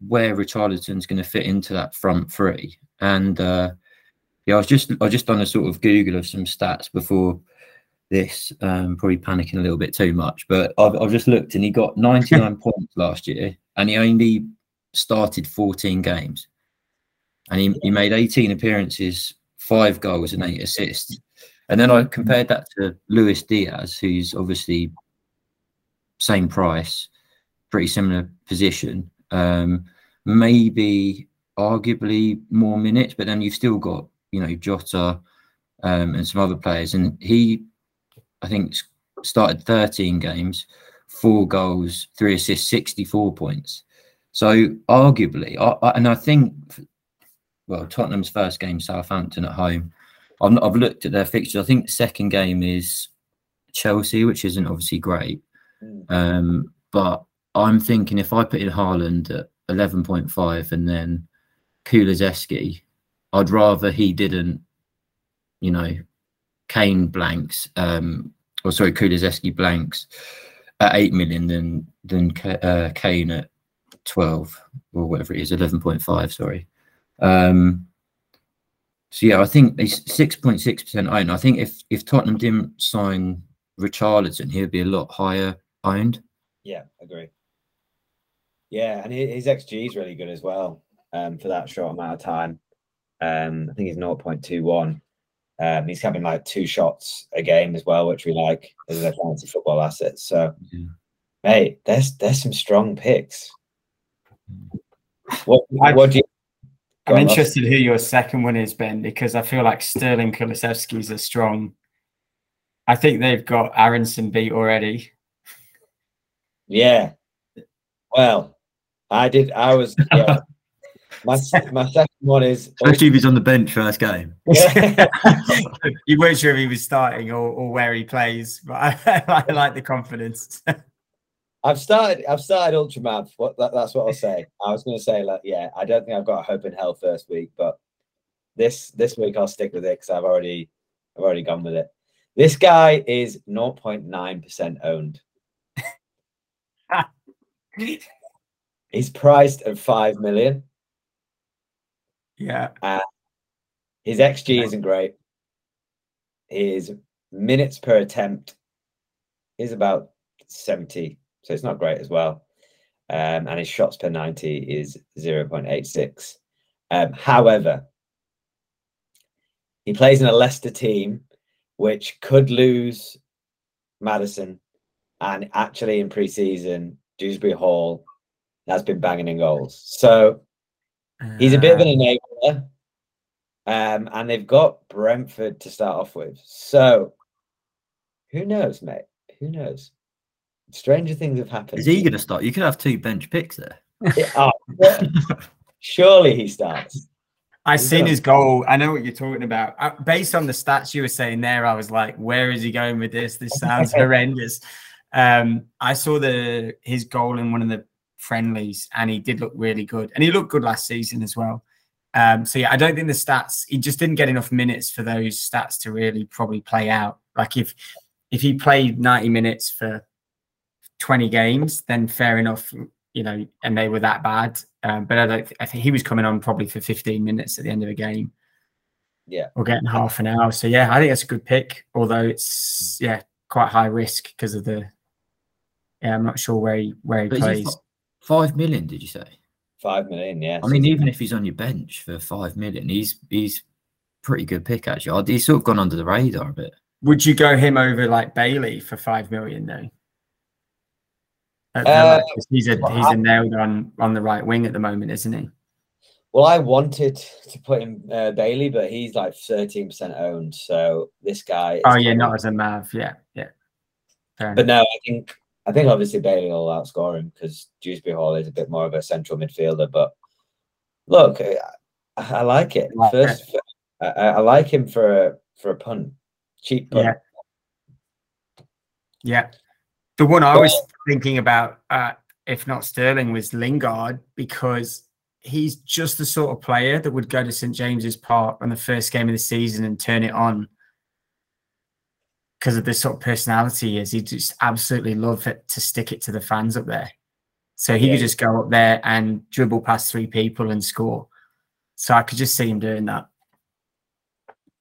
where Richarlison's going to fit into that front three. And uh, yeah, I was just I just done a sort of Google of some stats before this, um, probably panicking a little bit too much. But I've, I've just looked, and he got 99 [laughs] points last year, and he only started 14 games, and he, he made 18 appearances, five goals, and eight assists. And then I compared that to Luis Diaz, who's obviously same price, pretty similar position. Um, maybe arguably more minutes, but then you've still got, you know, Jota, um, and some other players, and he, I think, started 13 games, four goals, three assists, 64 points. So arguably, I, I, and I think, well, Tottenham's first game, Southampton at home. I've, I've looked at their fixtures. I think the second game is Chelsea, which isn't obviously great. Mm. Um, but I'm thinking if I put in Haaland at 11.5 and then Kulusevski, I'd rather he didn't, you know, Kane blanks, um, or sorry, Kulusevski blanks at 8 million than than uh, Kane at 12 or whatever it is, 11.5, sorry. Um, so yeah, I think it's 6.6% owned. I think if if Tottenham didn't sign Richarlison, he'd be a lot higher owned. Yeah, agree. Yeah, and his XG is really good as well um, for that short amount of time. Um, I think he's 0.21. Um, he's having like two shots a game as well, which we like as a fantasy football asset. So, Yeah. mate, there's there's some strong picks. What, what do you? I'm Go on, Ross. interested who your second one is, Ben, because I feel like Sterling Kulusevski's a strong. I think they've got Aaronson beat already. Yeah. Well, I did. I was. [laughs] Yeah. my my second one is. [laughs] Especially if he's on the bench first game. [laughs] you weren't sure if he was starting or, or where he plays, but I, I like the confidence. I've started. I've started Ultramab. What that, that's what I'll say. [laughs] I was going to say like, yeah, I don't think I've got a hope in hell first week, but this this week I'll stick with it because I've already I've already gone with it. This guy is 0.9 percent owned. [laughs] He's priced at five million. yeah, His XG isn't great. His minutes per attempt is about 70, so it's not great as well. Um, and his shots per 90 is 0.86. Um, however, he plays in a Leicester team which could lose Maddison, and actually in pre-season, Dewsbury Hall has been banging in goals. So He's a bit of an enabler. Um, and they've got Brentford to start off with. So who knows, mate? Who knows? Stranger things have happened. Is he going to start? You could have two bench picks there. Yeah, oh, yeah. [laughs] Surely he starts. I He's seen gonna- his goal. I know what you're talking about. Uh, based on the stats you were saying there, I was like, "Where is he going with this? This sounds [laughs] horrendous." Um, I saw the his goal in one of the friendlies, and he did look really good, and he looked good last season as well. Um, so yeah, I don't think the stats. He just didn't get enough minutes for those stats to really probably play out. Like if if he played 90 minutes for 20 games, then fair enough, you know, and they were that bad. Um, but I don't. I think he was coming on probably for 15 minutes at the end of the game. Yeah. or getting half an hour. So yeah, I think that's a good pick. Although it's yeah quite high risk because of the. Yeah, I'm not sure where he where he But is he plays. five million, did you say? Five million, yeah. I mean, even if he's on your bench for five million, he's he's pretty good pick actually. He's sort of gone under the radar a bit. Would you go him over like Bailey for five million though? Uh, he's a well, he's a nailed on on the right wing at the moment, isn't he? Well, I wanted to put in uh, Bailey, but he's like 13% owned. So this guy. Oh yeah, not as a Mav. Yeah, yeah. Fair But enough. no, I think I think obviously Bailey will outscore him because Dewsbury Hall is a bit more of a central midfielder. But look, I, I like it. Like First, I, I I like him for a for a punt, cheap punt. Yeah. Yeah. The one I was thinking about, uh, if not Sterling, was Lingard because he's just the sort of player that would go to St James's Park on the first game of the season and turn it on because of the sort of personality he is. He just absolutely love it to stick it to the fans up there. So he Yeah. could just go up there and dribble past three people and score. So I could just see him doing that.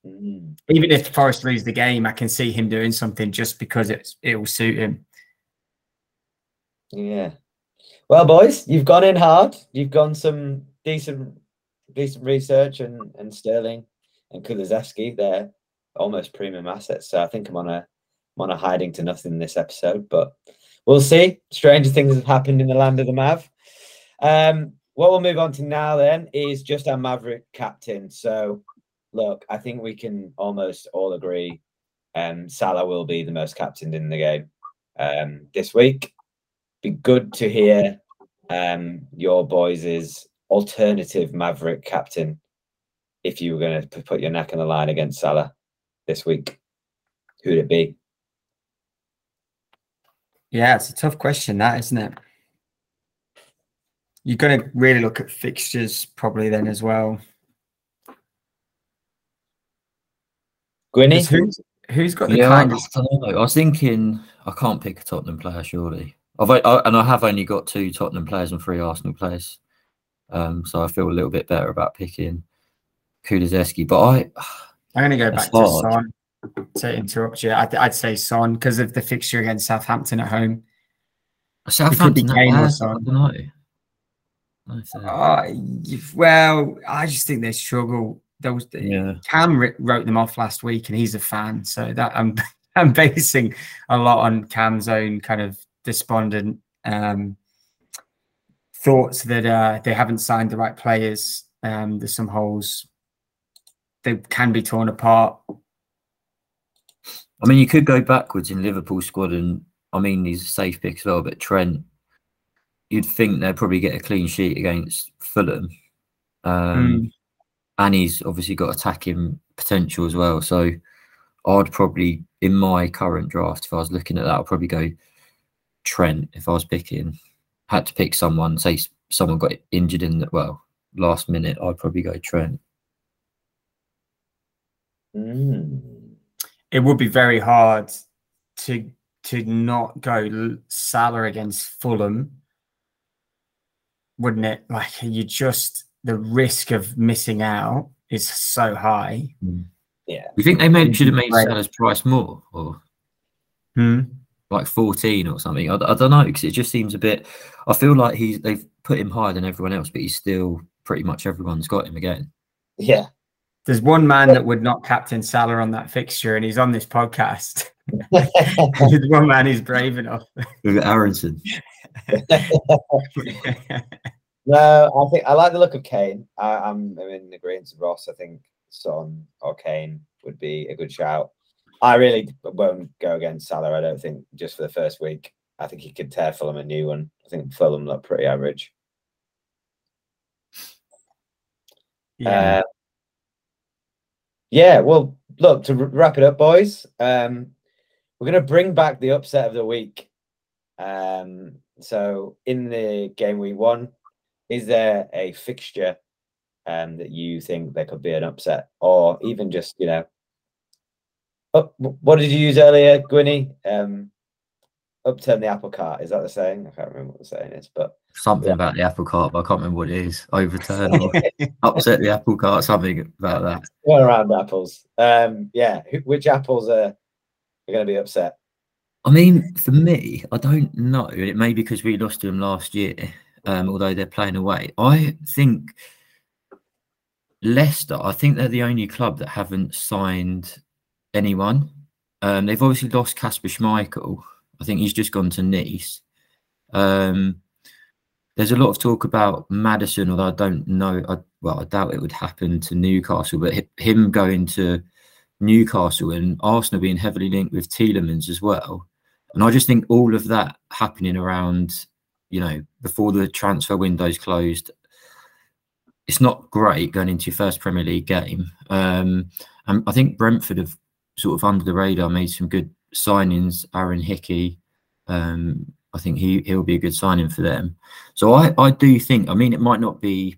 Mm. Even if Forest lose the game, I can see him doing something just because it's it will suit him. Yeah. Well, boys, you've gone in hard. You've gone some decent, decent research, and and Sterling and Kulusevski, they're almost premium assets. So I think I'm on a I'm on a hiding to nothing in this episode, but we'll see. Stranger things have happened in the land of the Mav. Um, what we'll move on to now then is just our Maverick captain. So look, I think we can almost all agree um, Salah will be the most captained in the game um, this week. Be good to hear um, your boys' alternative Maverick captain if you were going to put your neck on the line against Salah this week. Who would it be? Yeah, it's a tough question, that isn't it? You're going to really look at fixtures probably then as well. Gwynny? Who's, who's got the Yeah, kind I, of. I was thinking I can't pick a Tottenham player surely. I've o- I, and I have only got two Tottenham players and three Arsenal players, um, so I feel a little bit better about picking Kulusevski. But I, I'm going to go That's back to. Son to interrupt you. I'd, I'd say Son because of the fixture against Southampton at home. Southampton, that Kane or bad? I Son. don't know. I don't know. Uh, well, I just think they struggle. Those yeah, Cam wrote them off last week, and he's a fan, so that I'm [laughs] I'm basing a lot on Cam's own kind of despondent um, thoughts that uh, they haven't signed the right players. Um, there's some holes. They can be torn apart. I mean, you could go backwards in Liverpool squad, and I mean, he's a safe pick as well. But Trent, you'd think they'd probably get a clean sheet against Fulham, um, Mm. and he's obviously got attacking potential as well. So, I'd probably, in my current draft, if I was looking at that, I'd probably go Trent. If I was picking, had to pick someone, say someone got injured in the well last minute, I'd probably go Trent. Mm. It would be very hard to to not go L- Salah against Fulham, wouldn't it? Like you just the risk of missing out is so high. Yeah. You think they made, should have made Right. Salah's price more, or? Hmm. Like 14 or something. I, I don't know because it just seems a bit. I feel like he's they've put him higher than everyone else, but he's still pretty much everyone's got him again. Yeah. There's one man that would not captain Salah on that fixture, and he's on this podcast. [laughs] There's one man who's brave enough. With Aaronson, [laughs] No, I think I like the look of Kane. I, I'm, I'm in agreement with Ross. I think Son or Kane would be a good shout. I really won't go against Salah. I don't think just for the first week. I think he could tear Fulham a new one. I think Fulham look pretty average. yeah. Uh, yeah, well, look, to wrap it up, boys, um, we're going to bring back the upset of the week. Um, so, in the game we won, is there a fixture um, that you think there could be an upset, or even just, you know, up, what did you use earlier, Gwynny? Um, upturn the apple cart. Is that the saying? I can't remember what the saying is, but something Yeah. about the apple cart, but I can't remember what it is. Overturn or [laughs] upset the apple cart, something about that. going around apples. Um, yeah, which apples are, are going to be upset? I mean, for me, I don't know. It may be because we lost to them last year, um, although they're playing away. I think Leicester, I think they're the only club that haven't signed anyone. Um, they've obviously lost Kasper Schmeichel. I think he's just gone to Nice. Um, there's a lot of talk about Maddison, although I don't know. I, well, I doubt it would happen to Newcastle, but him going to Newcastle and Arsenal being heavily linked with Tielemans as well. And I just think all of that happening around, you know, before the transfer windows closed, it's not great going into your first Premier League game. Um, and I think Brentford have sort of under the radar made some good signings. Aaron Hickey, um, I think he he'll be a good signing for them. So I I do think. I mean, it might not be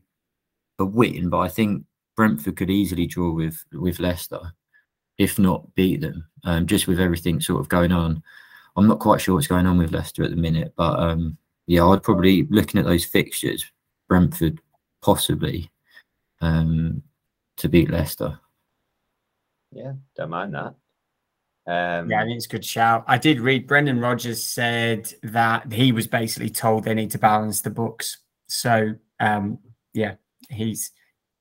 a win, but I think Brentford could easily draw with with Leicester, if not beat them. Um, just with everything sort of going on. I'm not quite sure what's going on with Leicester at the minute, but um, yeah, I'd probably looking at those fixtures, Brentford possibly um, to beat Leicester. Yeah, don't mind that. Um, Yeah, I think it's a good shout. I did read Brendan Rodgers said that he was basically told they need to balance the books. So um, yeah, he's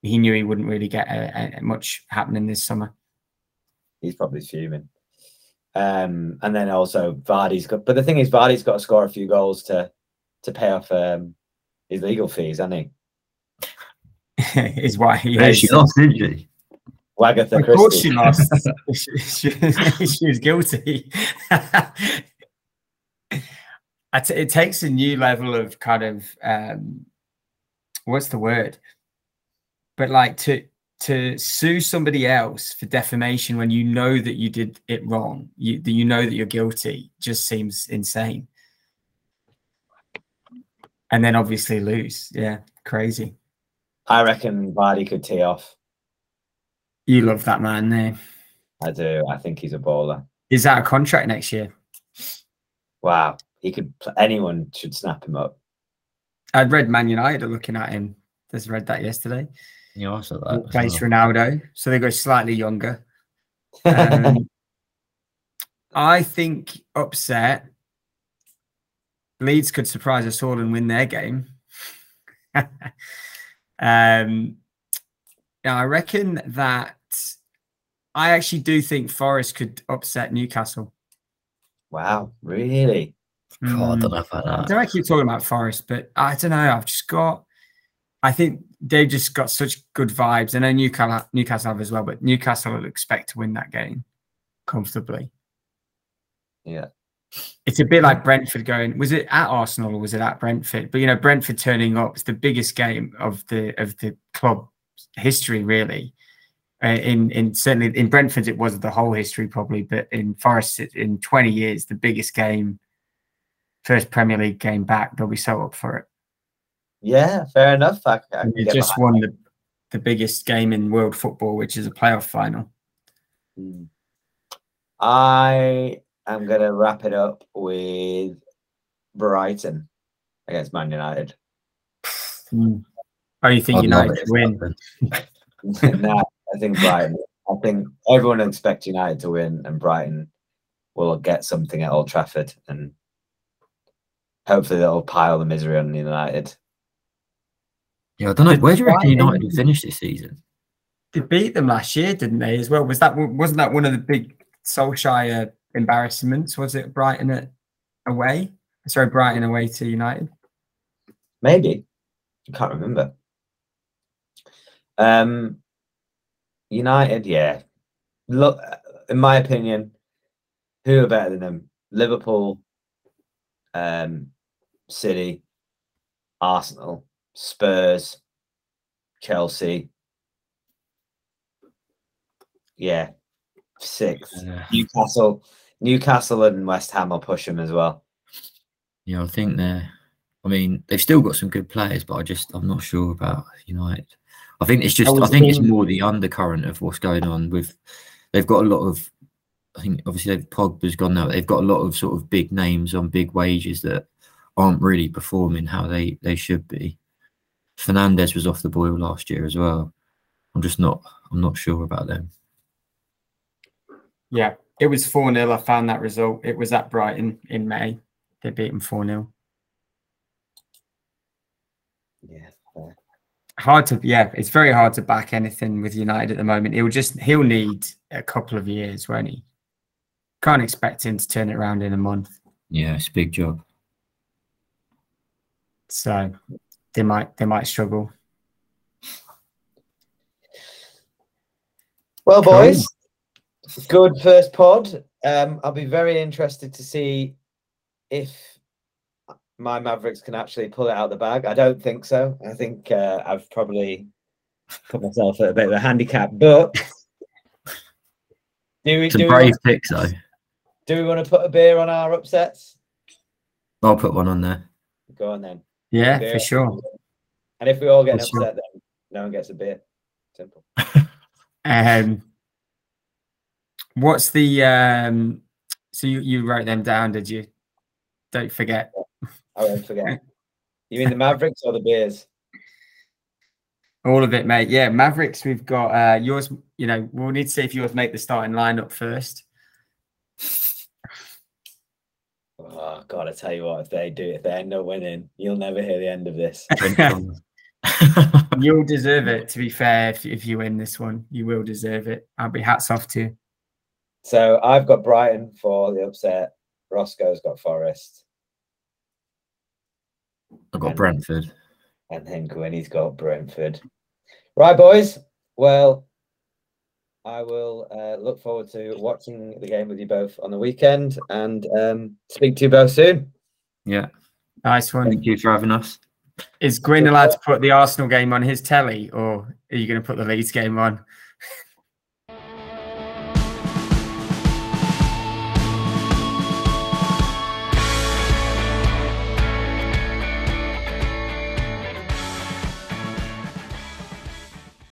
he knew he wouldn't really get a, a, much happening this summer. he's probably fuming. Um, and then also Vardy's got, but the thing is, Vardy's got to score a few goals to to pay off um, his legal fees, hasn't he? [laughs] is why he Yeah, is. she lost, didn't she? Wagatha Of course Christie. she lost. [laughs] [laughs] she, she- she was guilty. [laughs] T- it takes a new level of kind of um, what's the word? But like to to sue somebody else for defamation when you know that you did it wrong, you that you know that you're guilty, just seems insane. And then obviously lose. Yeah, crazy. I reckon Vardy could tee off. You love that man there. I do. I think he's a bowler. Is that a contract next year? Wow. He could. Anyone should snap him up. I'd read Man United are looking at him. Just read that yesterday. Yeah, I saw that. as Replace well. Ronaldo, so they go slightly younger. [laughs] Um, I think upset. Leeds could surprise us all and win their game. [laughs] um, yeah, I reckon that I actually do think Forest could upset Newcastle. wow. Really? God, I Mm. don't know about I that. don't I keep talking about Forest, but I don't know. I've just got. I think they've just got such good vibes. I know Newcastle, Newcastle have as well, but Newcastle will expect to win that game comfortably. Yeah. It's a bit like Brentford going. Was it at Arsenal or was it at Brentford? But you know, Brentford turning up. It's the biggest game of the of the club history, really. Uh, in in certainly in Brentford, it was the whole history probably, but in Forest, it, in twenty years, the biggest game, first Premier League game back. They'll be so up for it. Yeah. Fair enough. I, I They just won the, the biggest game in world football, which is a playoff final. Mm. I am going to wrap it up with Brighton against Man United. Oh, you think I'd United win? no, [laughs] I think Brighton. I think everyone expects United to win, and Brighton will get something at Old Trafford, and hopefully they'll pile the misery on United. Yeah, I don't know. Where do you reckon United will finish this season? They beat them last year, didn't they? As well. Was that wasn't that one of the big Solskjaer embarrassments? Was it Brighton at away? Sorry, Brighton away to United. Maybe I can't remember. Um, United, yeah. Look, in my opinion, who are better than them? Liverpool, um, City, Arsenal, Spurs, Chelsea. Yeah, sixth. Yeah. Newcastle, Newcastle, and West Ham will push them as well. Yeah, I think they're. I mean, they've still got some good players, but I just I'm not sure about United. I think it's just I was think it's more the undercurrent of what's going on with. They've got a lot of. I think obviously they've Pogba's gone now. They've got a lot of sort of big names on big wages that aren't really performing how they they should be. Fernandes was off the boil last year as well. I'm just not. I'm not sure about them. Yeah, it was 4 0. I found that result. It was at Brighton in May. They beat them 4 0. Yeah, Hard to, yeah, it's very hard to back anything with United at the moment. He'll just, he'll need a couple of years, won't he? Can't expect him to turn it around in a month. Yeah, it's a big job. So they might, they might struggle. Well, Cool. boys, good first pod. Um, I'll be very interested to see if my Mavericks can actually pull it out of the bag. I don't think so. I think uh, I've probably put myself at a bit of a handicap. But [laughs] do we It's a do we, brave want, pick, though. do we want to put a beer on our upsets? I'll put one on there. Go on then. Yeah, Beer. for sure. And if we all get an For sure. upset, then no one gets a beer. Simple. [laughs] Um, what's the, um, so you, you wrote them down, did you? Don't forget. I won't forget. You mean the Mavericks or the beers? All of it, mate. Yeah, Mavericks. We've got uh yours. You know, we'll need to see if yours make the starting lineup first. Oh God, I tell you what, if they do, if they end up winning, you'll never hear the end of this. [laughs] [laughs] You'll deserve it. To be fair, if, if you win this one, you will deserve it. I'll be hats off to you. So I've got Brighton for the upset. Roscoe's got Forest, I've got Brentford. and then Gwynny's got Brentford. Right, boys. Well, I will uh, look forward to watching the game with you both on the weekend and um, speak to you both soon. Yeah. Nice one. Thank you for having us. Is Gwyn allowed to put the Arsenal game on his telly, or are you going to put the Leeds game on?